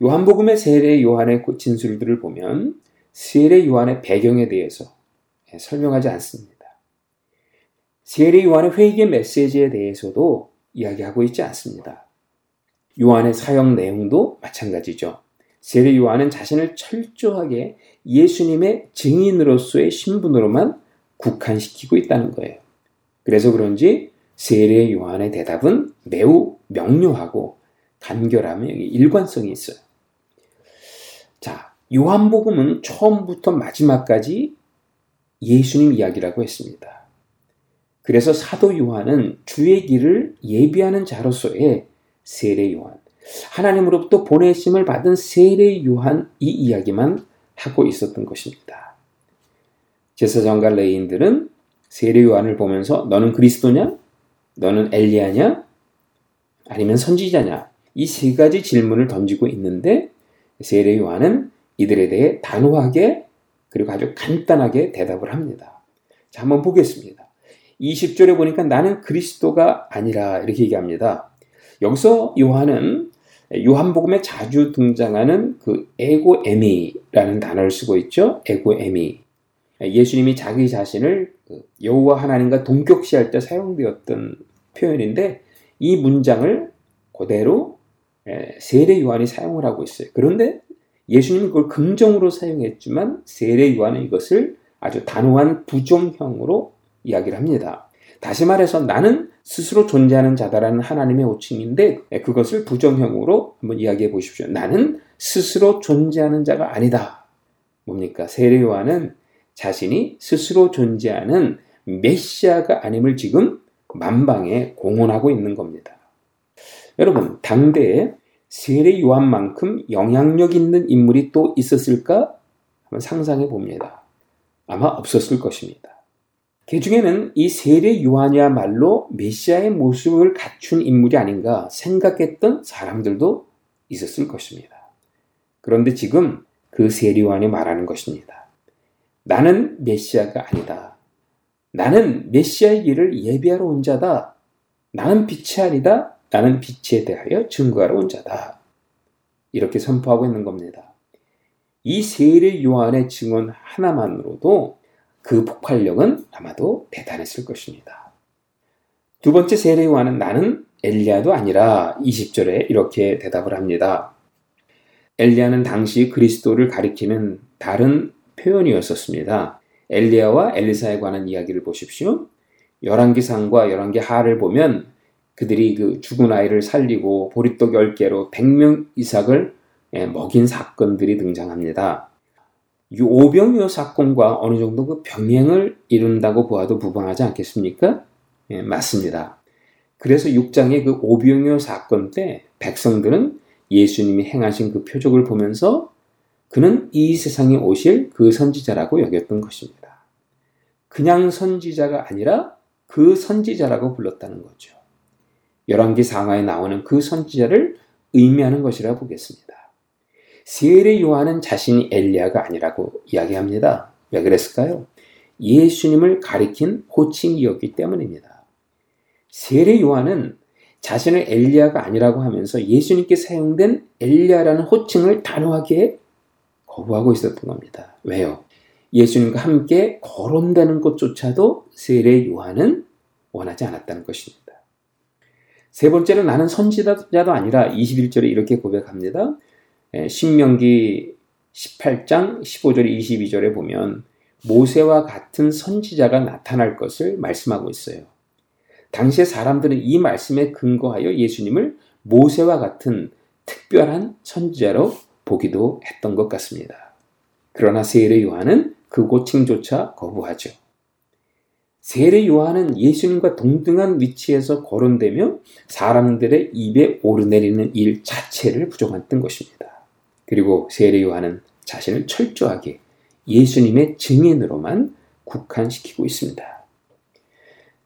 요한복음의 세례 요한의 진술들을 보면 세례 요한의 배경에 대해서 예, 설명하지 않습니다. 세례 요한의 회개 메시지에 대해서도 이야기하고 있지 않습니다. 요한의 사역 내용도 마찬가지죠. 세례 요한은 자신을 철저하게 예수님의 증인으로서의 신분으로만 국한시키고 있다는 거예요. 그래서 그런지 세례 요한의 대답은 매우 명료하고 간결하며 일관성이 있어요. 자, 요한복음은 처음부터 마지막까지 예수님 이야기라고 했습니다. 그래서 사도 요한은 주의 길을 예비하는 자로서의 세례 요한, 하나님으로부터 보내심을 받은 세례 요한 이 이야기만 하고 있었던 것입니다. 제사장과 레인들은 세례 요한을 보면서 너는 그리스도냐? 너는 엘리야냐? 아니면 선지자냐? 이 세 가지 질문을 던지고 있는데 세례 요한은 이들에 대해 단호하게 그리고 아주 간단하게 대답을 합니다. 자, 한번 보겠습니다. 20절에 보니까 나는 그리스도가 아니라 이렇게 얘기합니다. 여기서 요한은 요한복음에 자주 등장하는 그 에고에미라는 단어를 쓰고 있죠. 에고에미. 예수님이 자기 자신을 그 여호와 하나님과 동격시할 때 사용되었던 표현인데 이 문장을 그대로 세례 요한이 사용을 하고 있어요. 그런데 예수님은 그걸 긍정으로 사용했지만 세례 요한은 이것을 아주 단호한 부정형으로 이야기를 합니다. 다시 말해서 나는 스스로 존재하는 자다라는 하나님의 호칭인데 그것을 부정형으로 한번 이야기해 보십시오. 나는 스스로 존재하는 자가 아니다. 뭡니까? 세례 요한은 자신이 스스로 존재하는 메시아가 아님을 지금 만방에 공언하고 있는 겁니다. 여러분, 당대에 세례 요한만큼 영향력 있는 인물이 또 있었을까? 한번 상상해 봅니다. 아마 없었을 것입니다. 그 중에는 이 세례 요한이야말로 메시아의 모습을 갖춘 인물이 아닌가 생각했던 사람들도 있었을 것입니다. 그런데 지금 그 세례 요한이 말하는 것입니다. 나는 메시아가 아니다. 나는 메시아의 길을 예비하러 온 자다. 나는 빛이 아니다. 나는 빛에 대하여 증거하러 온 자다. 이렇게 선포하고 있는 겁니다. 이 세례 요한의 증언 하나만으로도 그 폭발력은 아마도 대단했을 것입니다. 두 번째 세례 요한은 나는 엘리야도 아니라 20절에 이렇게 대답을 합니다. 엘리야는 당시 그리스도를 가리키는 다른 표현이었었습니다. 엘리야와 엘리사에 관한 이야기를 보십시오. 열왕기상과 열왕기 하를 보면 그들이 그 죽은 아이를 살리고 보리떡 10개로 100명 이상을 예, 먹인 사건들이 등장합니다. 이 오병이어 사건과 어느 정도 그 병행을 이룬다고 보아도 무방하지 않겠습니까? 예, 맞습니다. 그래서 6장의 그 오병이어 사건 때 백성들은 예수님이 행하신 그 표적을 보면서 그는 이 세상에 오실 그 선지자라고 여겼던 것입니다. 그냥 선지자가 아니라 그 선지자라고 불렀다는 거죠. 열왕기 상하에 나오는 그 선지자를 의미하는 것이라 보겠습니다. 세례 요한은 자신이 엘리야가 아니라고 이야기합니다. 왜 그랬을까요? 예수님을 가리킨 호칭이었기 때문입니다. 세례 요한은 자신을 엘리야가 아니라고 하면서 예수님께 사용된 엘리야라는 호칭을 단호하게 거부하고 있었던 겁니다. 왜요? 예수님과 함께 거론되는 것조차도 세례 요한은 원하지 않았다는 것입니다. 세 번째는 나는 선지자도 아니라 21절에 이렇게 고백합니다. 예, 신명기 18장 15절 22절에 보면 모세와 같은 선지자가 나타날 것을 말씀하고 있어요. 당시의 사람들은 이 말씀에 근거하여 예수님을 모세와 같은 특별한 선지자로 보기도 했던 것 같습니다. 그러나 세례 요한은 그 고칭조차 거부하죠. 세례 요한은 예수님과 동등한 위치에서 거론되며 사람들의 입에 오르내리는 일 자체를 부정했던 것입니다. 그리고 세례 요한은 자신을 철저하게 예수님의 증인으로만 국한시키고 있습니다.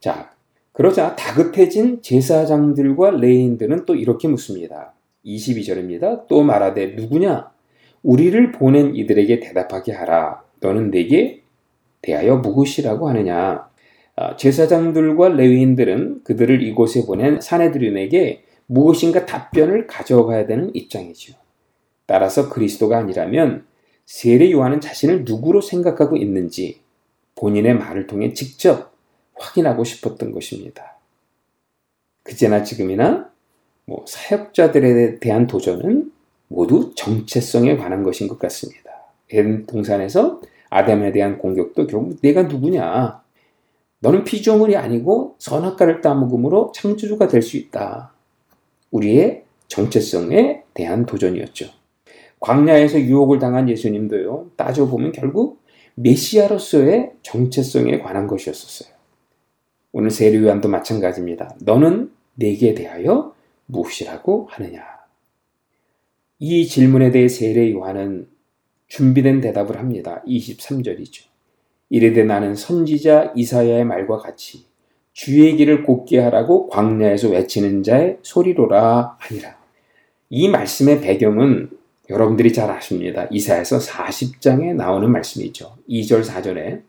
자, 그러자 다급해진 제사장들과 레인들은 또 이렇게 묻습니다. 22절입니다. 또 말하되 누구냐? 우리를 보낸 이들에게 대답하게 하라. 너는 내게 대하여 무엇이라고 하느냐? 아, 제사장들과 레위인들은 그들을 이곳에 보낸 사내들인에게 무엇인가 답변을 가져가야 되는 입장이죠. 따라서 그리스도가 아니라면 세례 요한은 자신을 누구로 생각하고 있는지 본인의 말을 통해 직접 확인하고 싶었던 것입니다. 그제나 지금이나 뭐 사역자들에 대한 도전은 모두 정체성에 관한 것인 것 같습니다. 에덴 동산에서 아담에 대한 공격도 결국 내가 누구냐? 너는 피조물이 아니고 선악과를 따먹음으로 창조주가 될 수 있다. 우리의 정체성에 대한 도전이었죠. 광야에서 유혹을 당한 예수님도요, 따져보면 결국 메시아로서의 정체성에 관한 것이었었어요. 오늘 세례 요한도 마찬가지입니다. 너는 내게 대하여 무엇이라고 하느냐? 이 질문에 대해 세례 요한은 준비된 대답을 합니다. 23절이죠. 이르되 나는 선지자 이사야의 말과 같이 주의 길을 곱게 하라고 광야에서 외치는 자의 소리로라 하니라. 이 말씀의 배경은 여러분들이 잘 아십니다. 이사야서 40장에 나오는 말씀이죠. 2절 4절에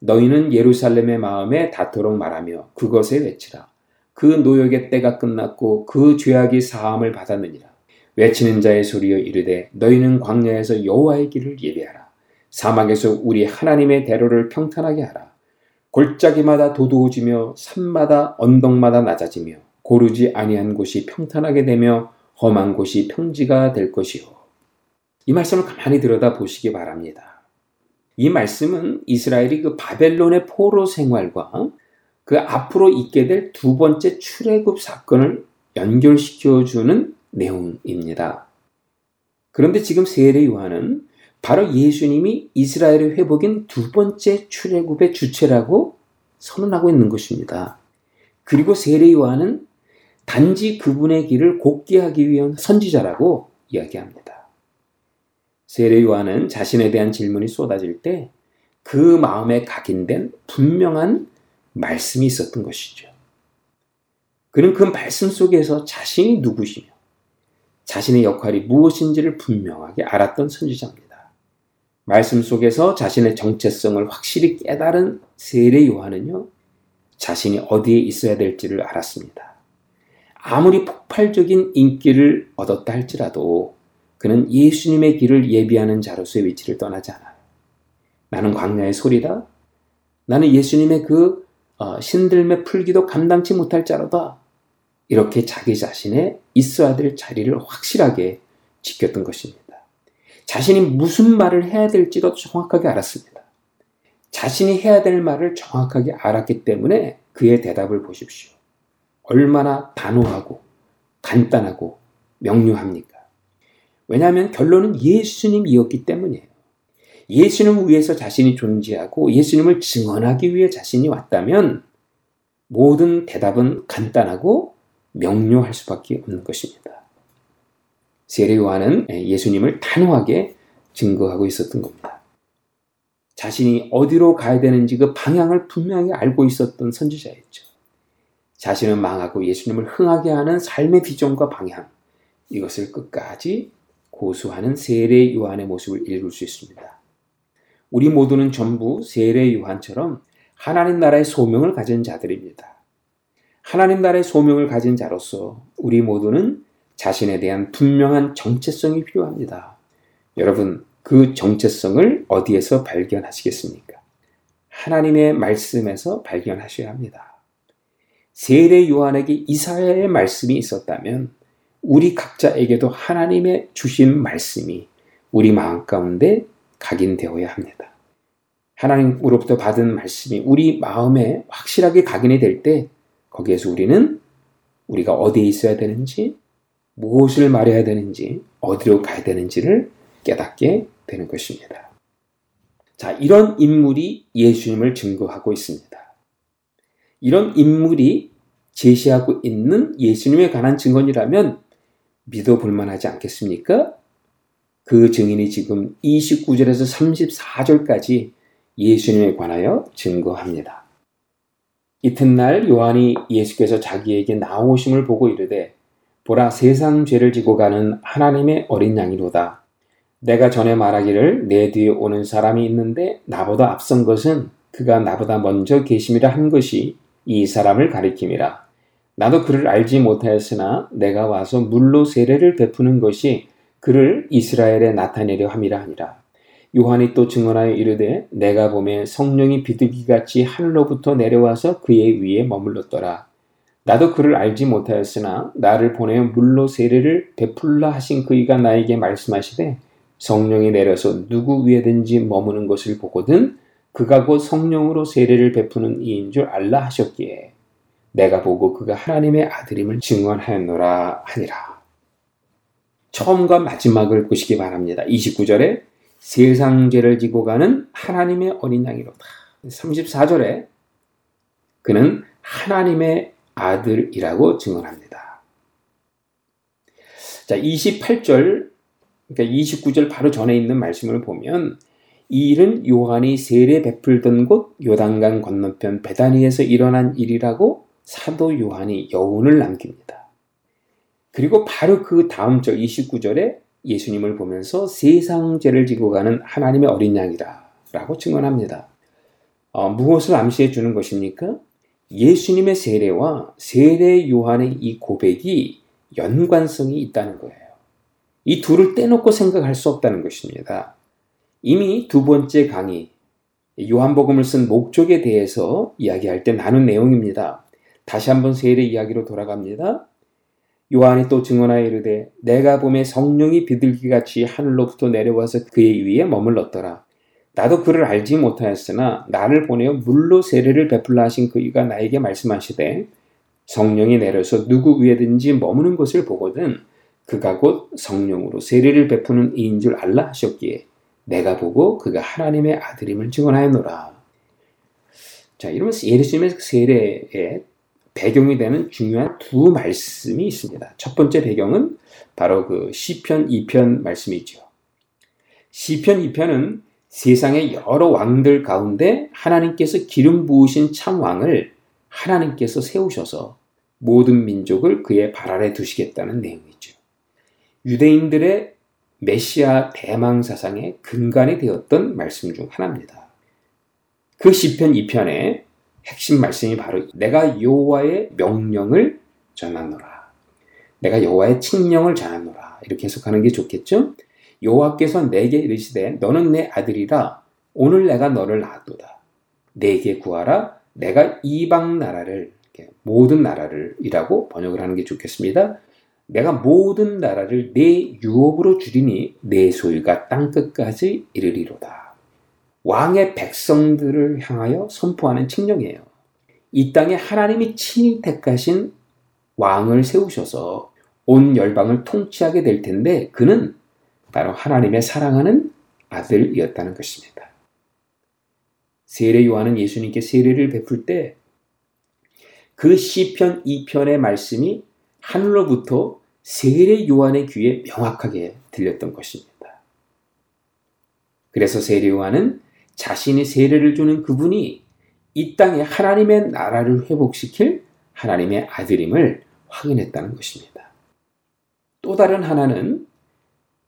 너희는 예루살렘의 마음에 닿도록 말하며 그것에 외치라. 그 노역의 때가 끝났고 그 죄악이 사함을 받았느니라. 외치는 자의 소리여 이르되 너희는 광야에서 여호와의 길을 예배하라. 사막에서 우리 하나님의 대로를 평탄하게 하라. 골짜기마다 도도해지며 산마다 언덕마다 낮아지며 고르지 아니한 곳이 평탄하게 되며 험한 곳이 평지가 될 것이요. 이 말씀을 가만히 들여다 보시기 바랍니다. 이 말씀은 이스라엘이 그 바벨론의 포로 생활과 그 앞으로 있게 될 두 번째 출애굽 사건을 연결시켜 주는 내용입니다. 그런데 지금 세례 요한은 바로 예수님이 이스라엘의 회복인 두 번째 출애굽의 주체라고 선언하고 있는 것입니다. 그리고 세례 요한은 단지 그분의 길을 곱게 하기 위한 선지자라고 이야기합니다. 세례 요한은 자신에 대한 질문이 쏟아질 때 그 마음에 각인된 분명한 말씀이 있었던 것이죠. 그는 그 말씀 속에서 자신이 누구시며 자신의 역할이 무엇인지를 분명하게 알았던 선지자입니다. 말씀 속에서 자신의 정체성을 확실히 깨달은 세례 요한은요, 자신이 어디에 있어야 될지를 알았습니다. 아무리 폭발적인 인기를 얻었다 할지라도 그는 예수님의 길을 예비하는 자로서의 위치를 떠나지 않아요. 나는 광야의 소리다. 나는 예수님의 그 어, 신들매 풀기도 감당치 못할 자로다. 이렇게 자기 자신의 있어야 될 자리를 확실하게 지켰던 것입니다. 자신이 무슨 말을 해야 될지도 정확하게 알았습니다. 자신이 해야 될 말을 정확하게 알았기 때문에 그의 대답을 보십시오. 얼마나 단호하고 간단하고 명료합니까? 왜냐하면 결론은 예수님이었기 때문이에요. 예수님을 위해서 자신이 존재하고 예수님을 증언하기 위해 자신이 왔다면 모든 대답은 간단하고 명료할 수밖에 없는 것입니다. 세례 요한은 예수님을 단호하게 증거하고 있었던 겁니다. 자신이 어디로 가야 되는지 그 방향을 분명히 알고 있었던 선지자였죠. 자신은 망하고 예수님을 흥하게 하는 삶의 비전과 방향, 이것을 끝까지 고수하는 세례 요한의 모습을 읽을 수 있습니다. 우리 모두는 전부 세례 요한처럼 하나님 나라의 소명을 가진 자들입니다. 하나님 나라의 소명을 가진 자로서 우리 모두는 자신에 대한 분명한 정체성이 필요합니다. 여러분, 그 정체성을 어디에서 발견하시겠습니까? 하나님의 말씀에서 발견하셔야 합니다. 세례 요한에게 이사야의 말씀이 있었다면 우리 각자에게도 하나님의 주신 말씀이 우리 마음 가운데 각인되어야 합니다. 하나님으로부터 받은 말씀이 우리 마음에 확실하게 각인이 될 때 거기에서 우리는 우리가 어디에 있어야 되는지, 무엇을 말해야 되는지, 어디로 가야 되는지를 깨닫게 되는 것입니다. 자, 이런 인물이 예수님을 증거하고 있습니다. 이런 인물이 제시하고 있는 예수님에 관한 증언이라면 믿어볼 만하지 않겠습니까? 그 증인이 지금 29절에서 34절까지 예수님에 관하여 증거합니다. 이튿날 요한이 예수께서 자기에게 나오심을 보고 이르되 보라 세상 죄를 지고 가는 하나님의 어린 양이로다. 내가 전에 말하기를 내 뒤에 오는 사람이 있는데 나보다 앞선 것은 그가 나보다 먼저 계심이라 한 것이 이 사람을 가리킴이라. 나도 그를 알지 못하였으나 내가 와서 물로 세례를 베푸는 것이 그를 이스라엘에 나타내려 함이라 하니라. 요한이 또 증언하여 이르되 내가 보매 성령이 비둘기같이 하늘로부터 내려와서 그의 위에 머물렀더라. 나도 그를 알지 못하였으나 나를 보내어 물로 세례를 베풀라 하신 그이가 나에게 말씀하시되 성령이 내려서 누구 위에든지 머무는 것을 보거든 그가 곧 성령으로 세례를 베푸는 이인 줄 알라 하셨기에 내가 보고 그가 하나님의 아들임을 증언하였노라 하니라. 처음과 마지막을 보시기 바랍니다. 29절에 세상 죄를 지고 가는 하나님의 어린 양이로다. 34절에 그는 하나님의 아들이라고 증언합니다. 자, 28절, 그러니까 29절 바로 전에 있는 말씀을 보면 이 일은 요한이 세례 베풀던 곳 요단강 건너편 베다니에서 일어난 일이라고 사도 요한이 여운을 남깁니다. 그리고 바로 그 다음 절 29절에 예수님을 보면서 세상 죄를 지고 가는 하나님의 어린 양이다 라고 증언합니다. 어, 무엇을 암시해 주는 것입니까? 예수님의 세례와 세례 요한의 이 고백이 연관성이 있다는 거예요. 이 둘을 떼놓고 생각할 수 없다는 것입니다. 이미 두 번째 강의, 요한복음을 쓴 목적에 대해서 이야기할 때 나눈 내용입니다. 다시 한번 세례 이야기로 돌아갑니다. 요한이 또 증언하여 이르되 내가 봄에 성령이 비둘기 같이 하늘로부터 내려와서 그의 위에 머물렀더라. 나도 그를 알지 못하였으나 나를 보내어 물로 세례를 베풀라 하신 그이가 나에게 말씀하시되 성령이 내려서 누구 위에든지 머무는 것을 보거든 그가 곧 성령으로 세례를 베푸는 이인 줄 알라 하셨기에 내가 보고 그가 하나님의 아들임을 증언하였노라. 자, 이러면 예수님의 세례의 배경이 되는 중요한 두 말씀이 있습니다. 첫 번째 배경은 바로 그 시편 2편 말씀이죠. 시편 2편은 세상의 여러 왕들 가운데 하나님께서 기름 부으신 참 왕을 하나님께서 세우셔서 모든 민족을 그의 발 아래 두시겠다는 내용이죠. 유대인들의 메시아 대망 사상의 근간이 되었던 말씀 중 하나입니다. 그 시편 2편에 핵심 말씀이 바로 내가 여호와의 명령을 전하노라. 내가 여호와의 칙령을 전하노라. 이렇게 해석하는 게 좋겠죠? 여호와께서 내게 이르시되 너는 내 아들이라 오늘 내가 너를 낳았도다. 내게 구하라. 내가 이방 나라를 모든 나라를이라고 번역을 하는 게 좋겠습니다. 내가 모든 나라를 내 유업으로 주리니 내 소유가 땅 끝까지 이르리로다. 왕의 백성들을 향하여 선포하는 칙령이에요. 이 땅에 하나님이 친히 택하신 왕을 세우셔서 온 열방을 통치하게 될 텐데 그는 바로 하나님의 사랑하는 아들이었다는 것입니다. 세례 요한은 예수님께 세례를 베풀 때 그 시편 2편의 말씀이 하늘로부터 세례 요한의 귀에 명확하게 들렸던 것입니다. 그래서 세례 요한은 자신이 세례를 주는 그분이 이 땅에 하나님의 나라를 회복시킬 하나님의 아들임을 확인했다는 것입니다. 또 다른 하나는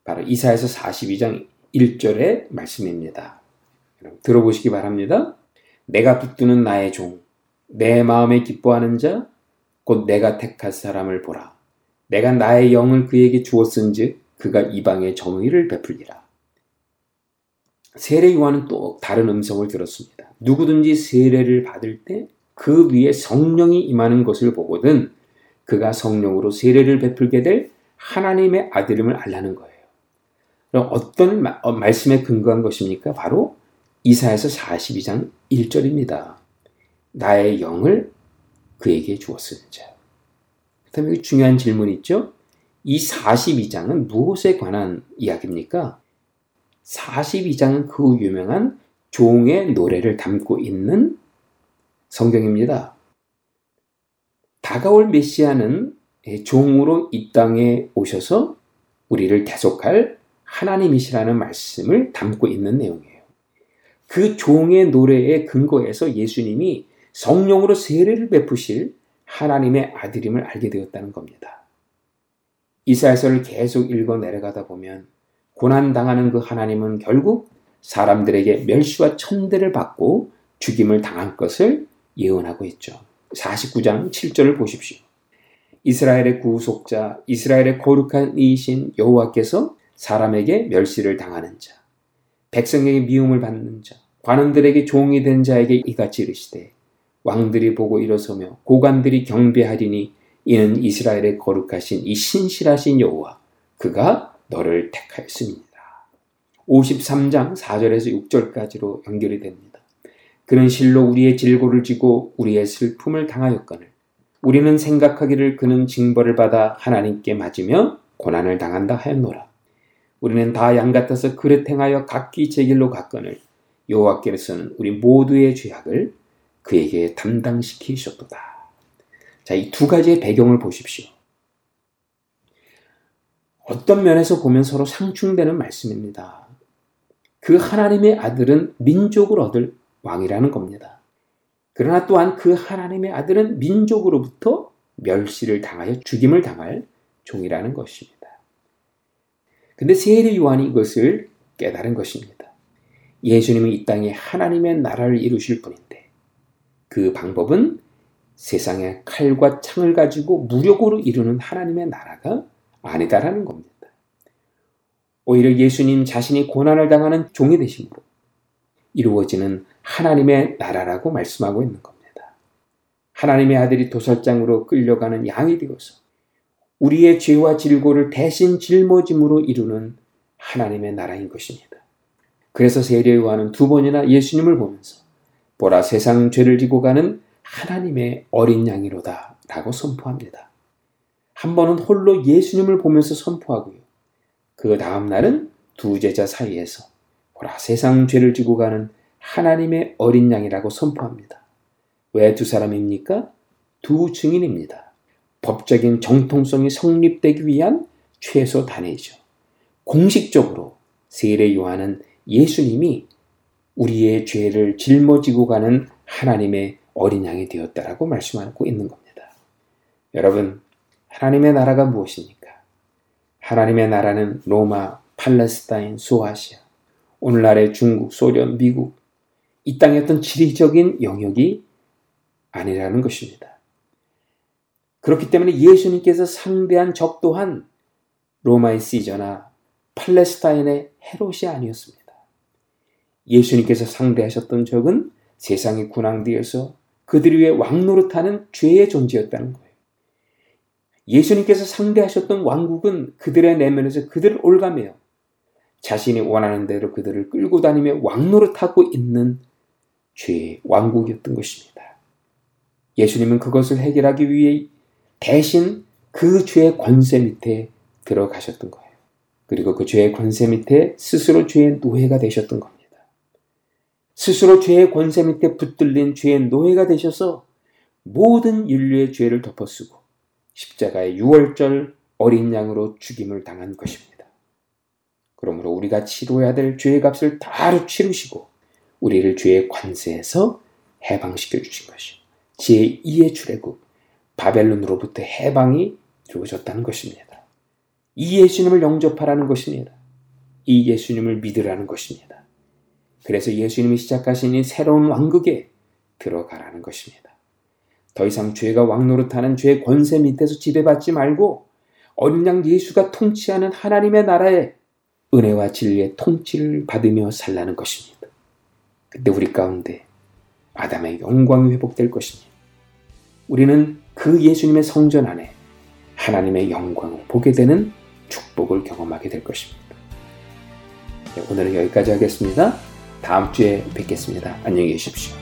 바로 이사에서 42장 1절의 말씀입니다. 들어보시기 바랍니다. 내가 붙드는 나의 종, 내 마음에 기뻐하는 자, 곧 내가 택할 사람을 보라. 내가 나의 영을 그에게 주었은즉 그가 이방의 정의를 베풀리라. 세례 요한은 또 다른 음성을 들었습니다. 누구든지 세례를 받을 때 그 위에 성령이 임하는 것을 보거든 그가 성령으로 세례를 베풀게 될 하나님의 아들임을 알라는 거예요. 그럼 어떤 마, 어, 말씀에 근거한 것입니까? 바로 이사에서 42장 1절입니다. 나의 영을 그에게 주었으자. 그 다음에 중요한 질문 있죠? 이 42장은 무엇에 관한 이야기입니까? 42장은 그 유명한 종의 노래를 담고 있는 성경입니다. 다가올 메시아는 종으로 이 땅에 오셔서 우리를 대속할 하나님이시라는 말씀을 담고 있는 내용이에요. 그 종의 노래의 근거에서 예수님이 성령으로 세례를 베푸실 하나님의 아들임을 알게 되었다는 겁니다. 이사야서를 계속 읽어 내려가다 보면 고난당하는 그 하나님은 결국 사람들에게 멸시와 천대를 받고 죽임을 당할 것을 예언하고 있죠. 49장 7절을 보십시오. 이스라엘의 구속자, 이스라엘의 거룩한 이신 여호와께서 사람에게 멸시를 당하는 자, 백성에게 미움을 받는 자, 관원들에게 종이 된 자에게 이같이 이르시되 왕들이 보고 일어서며 고관들이 경배하리니 이는 이스라엘의 거룩하신 이 신실하신 여호와 그가 너를 택하였습니다. 53장 4절에서 6절까지로 연결이 됩니다. 그는 실로 우리의 질고를 지고 우리의 슬픔을 당하였거늘 우리는 생각하기를 그는 징벌을 받아 하나님께 맞으며 고난을 당한다 하였노라. 우리는 다 양 같아서 그릇 행하여 각기 제 길로 갔거늘 여호와께서는 우리 모두의 죄악을 그에게 담당시키셨도다. 자, 이 두 가지의 배경을 보십시오. 어떤 면에서 보면 서로 상충되는 말씀입니다. 그 하나님의 아들은 민족을 얻을 왕이라는 겁니다. 그러나 또한 그 하나님의 아들은 민족으로부터 멸시를 당하여 죽임을 당할 종이라는 것입니다. 근데 세례 요한이 이것을 깨달은 것입니다. 예수님은 이 땅에 하나님의 나라를 이루실 분인데 그 방법은 세상에 칼과 창을 가지고 무력으로 이루는 하나님의 나라가 아니다라는 겁니다. 오히려 예수님 자신이 고난을 당하는 종이 되심으로 이루어지는 하나님의 나라라고 말씀하고 있는 겁니다. 하나님의 아들이 도살장으로 끌려가는 양이 되어서 우리의 죄와 질고를 대신 짊어짐으로 이루는 하나님의 나라인 것입니다. 그래서 세례 요한은 두 번이나 예수님을 보면서 보라 세상 죄를 지고 가는 하나님의 어린 양이로다 라고 선포합니다. 한 번은 홀로 예수님을 보면서 선포하고요. 그 다음 날은 두 제자 사이에서 보라 세상 죄를 지고 가는 하나님의 어린 양이라고 선포합니다. 왜 두 사람입니까? 두 증인입니다. 법적인 정통성이 성립되기 위한 최소 단위죠. 공식적으로 세례 요한은 예수님이 우리의 죄를 짊어지고 가는 하나님의 어린 양이 되었다라고 말씀하고 있는 겁니다. 여러분, 하나님의 나라가 무엇입니까? 하나님의 나라는 로마, 팔레스타인, 소아시아, 오늘날의 중국, 소련, 미국, 이 땅의 어떤 지리적인 영역이 아니라는 것입니다. 그렇기 때문에 예수님께서 상대한 적 또한 로마의 시저나 팔레스타인의 헤롯이 아니었습니다. 예수님께서 상대하셨던 적은 세상의 군왕되어서 그들 위에 왕노릇하는 죄의 존재였다는 거 예수님께서 상대하셨던 왕국은 그들의 내면에서 그들을 올가매요. 자신이 원하는 대로 그들을 끌고 다니며 왕노릇하고 있는 죄의 왕국이었던 것입니다. 예수님은 그것을 해결하기 위해 대신 그 죄의 권세 밑에 들어가셨던 거예요. 그리고 그 죄의 권세 밑에 스스로 죄의 노예가 되셨던 겁니다. 스스로 죄의 권세 밑에 붙들린 죄의 노예가 되셔서 모든 인류의 죄를 덮어쓰고 십자가의 유월절 어린 양으로 죽임을 당한 것입니다. 그러므로 우리가 치러야 될 죄의 값을 다로 치르시고 우리를 죄의 관세에서 해방시켜 주신 것이 제2의 출애굽 바벨론으로부터 해방이 이루어졌다는 것입니다. 이 예수님을 영접하라는 것입니다. 이 예수님을 믿으라는 것입니다. 그래서 예수님이 시작하신 이 새로운 왕국에 들어가라는 것입니다. 더 이상 죄가 왕노릇하는 죄의 권세 밑에서 지배받지 말고 어린 양 예수가 통치하는 하나님의 나라에 은혜와 진리의 통치를 받으며 살라는 것입니다. 그때 우리 가운데 아담의 영광이 회복될 것입니다. 우리는 그 예수님의 성전 안에 하나님의 영광을 보게 되는 축복을 경험하게 될 것입니다. 네, 오늘은 여기까지 하겠습니다. 다음 주에 뵙겠습니다. 안녕히 계십시오.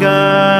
God.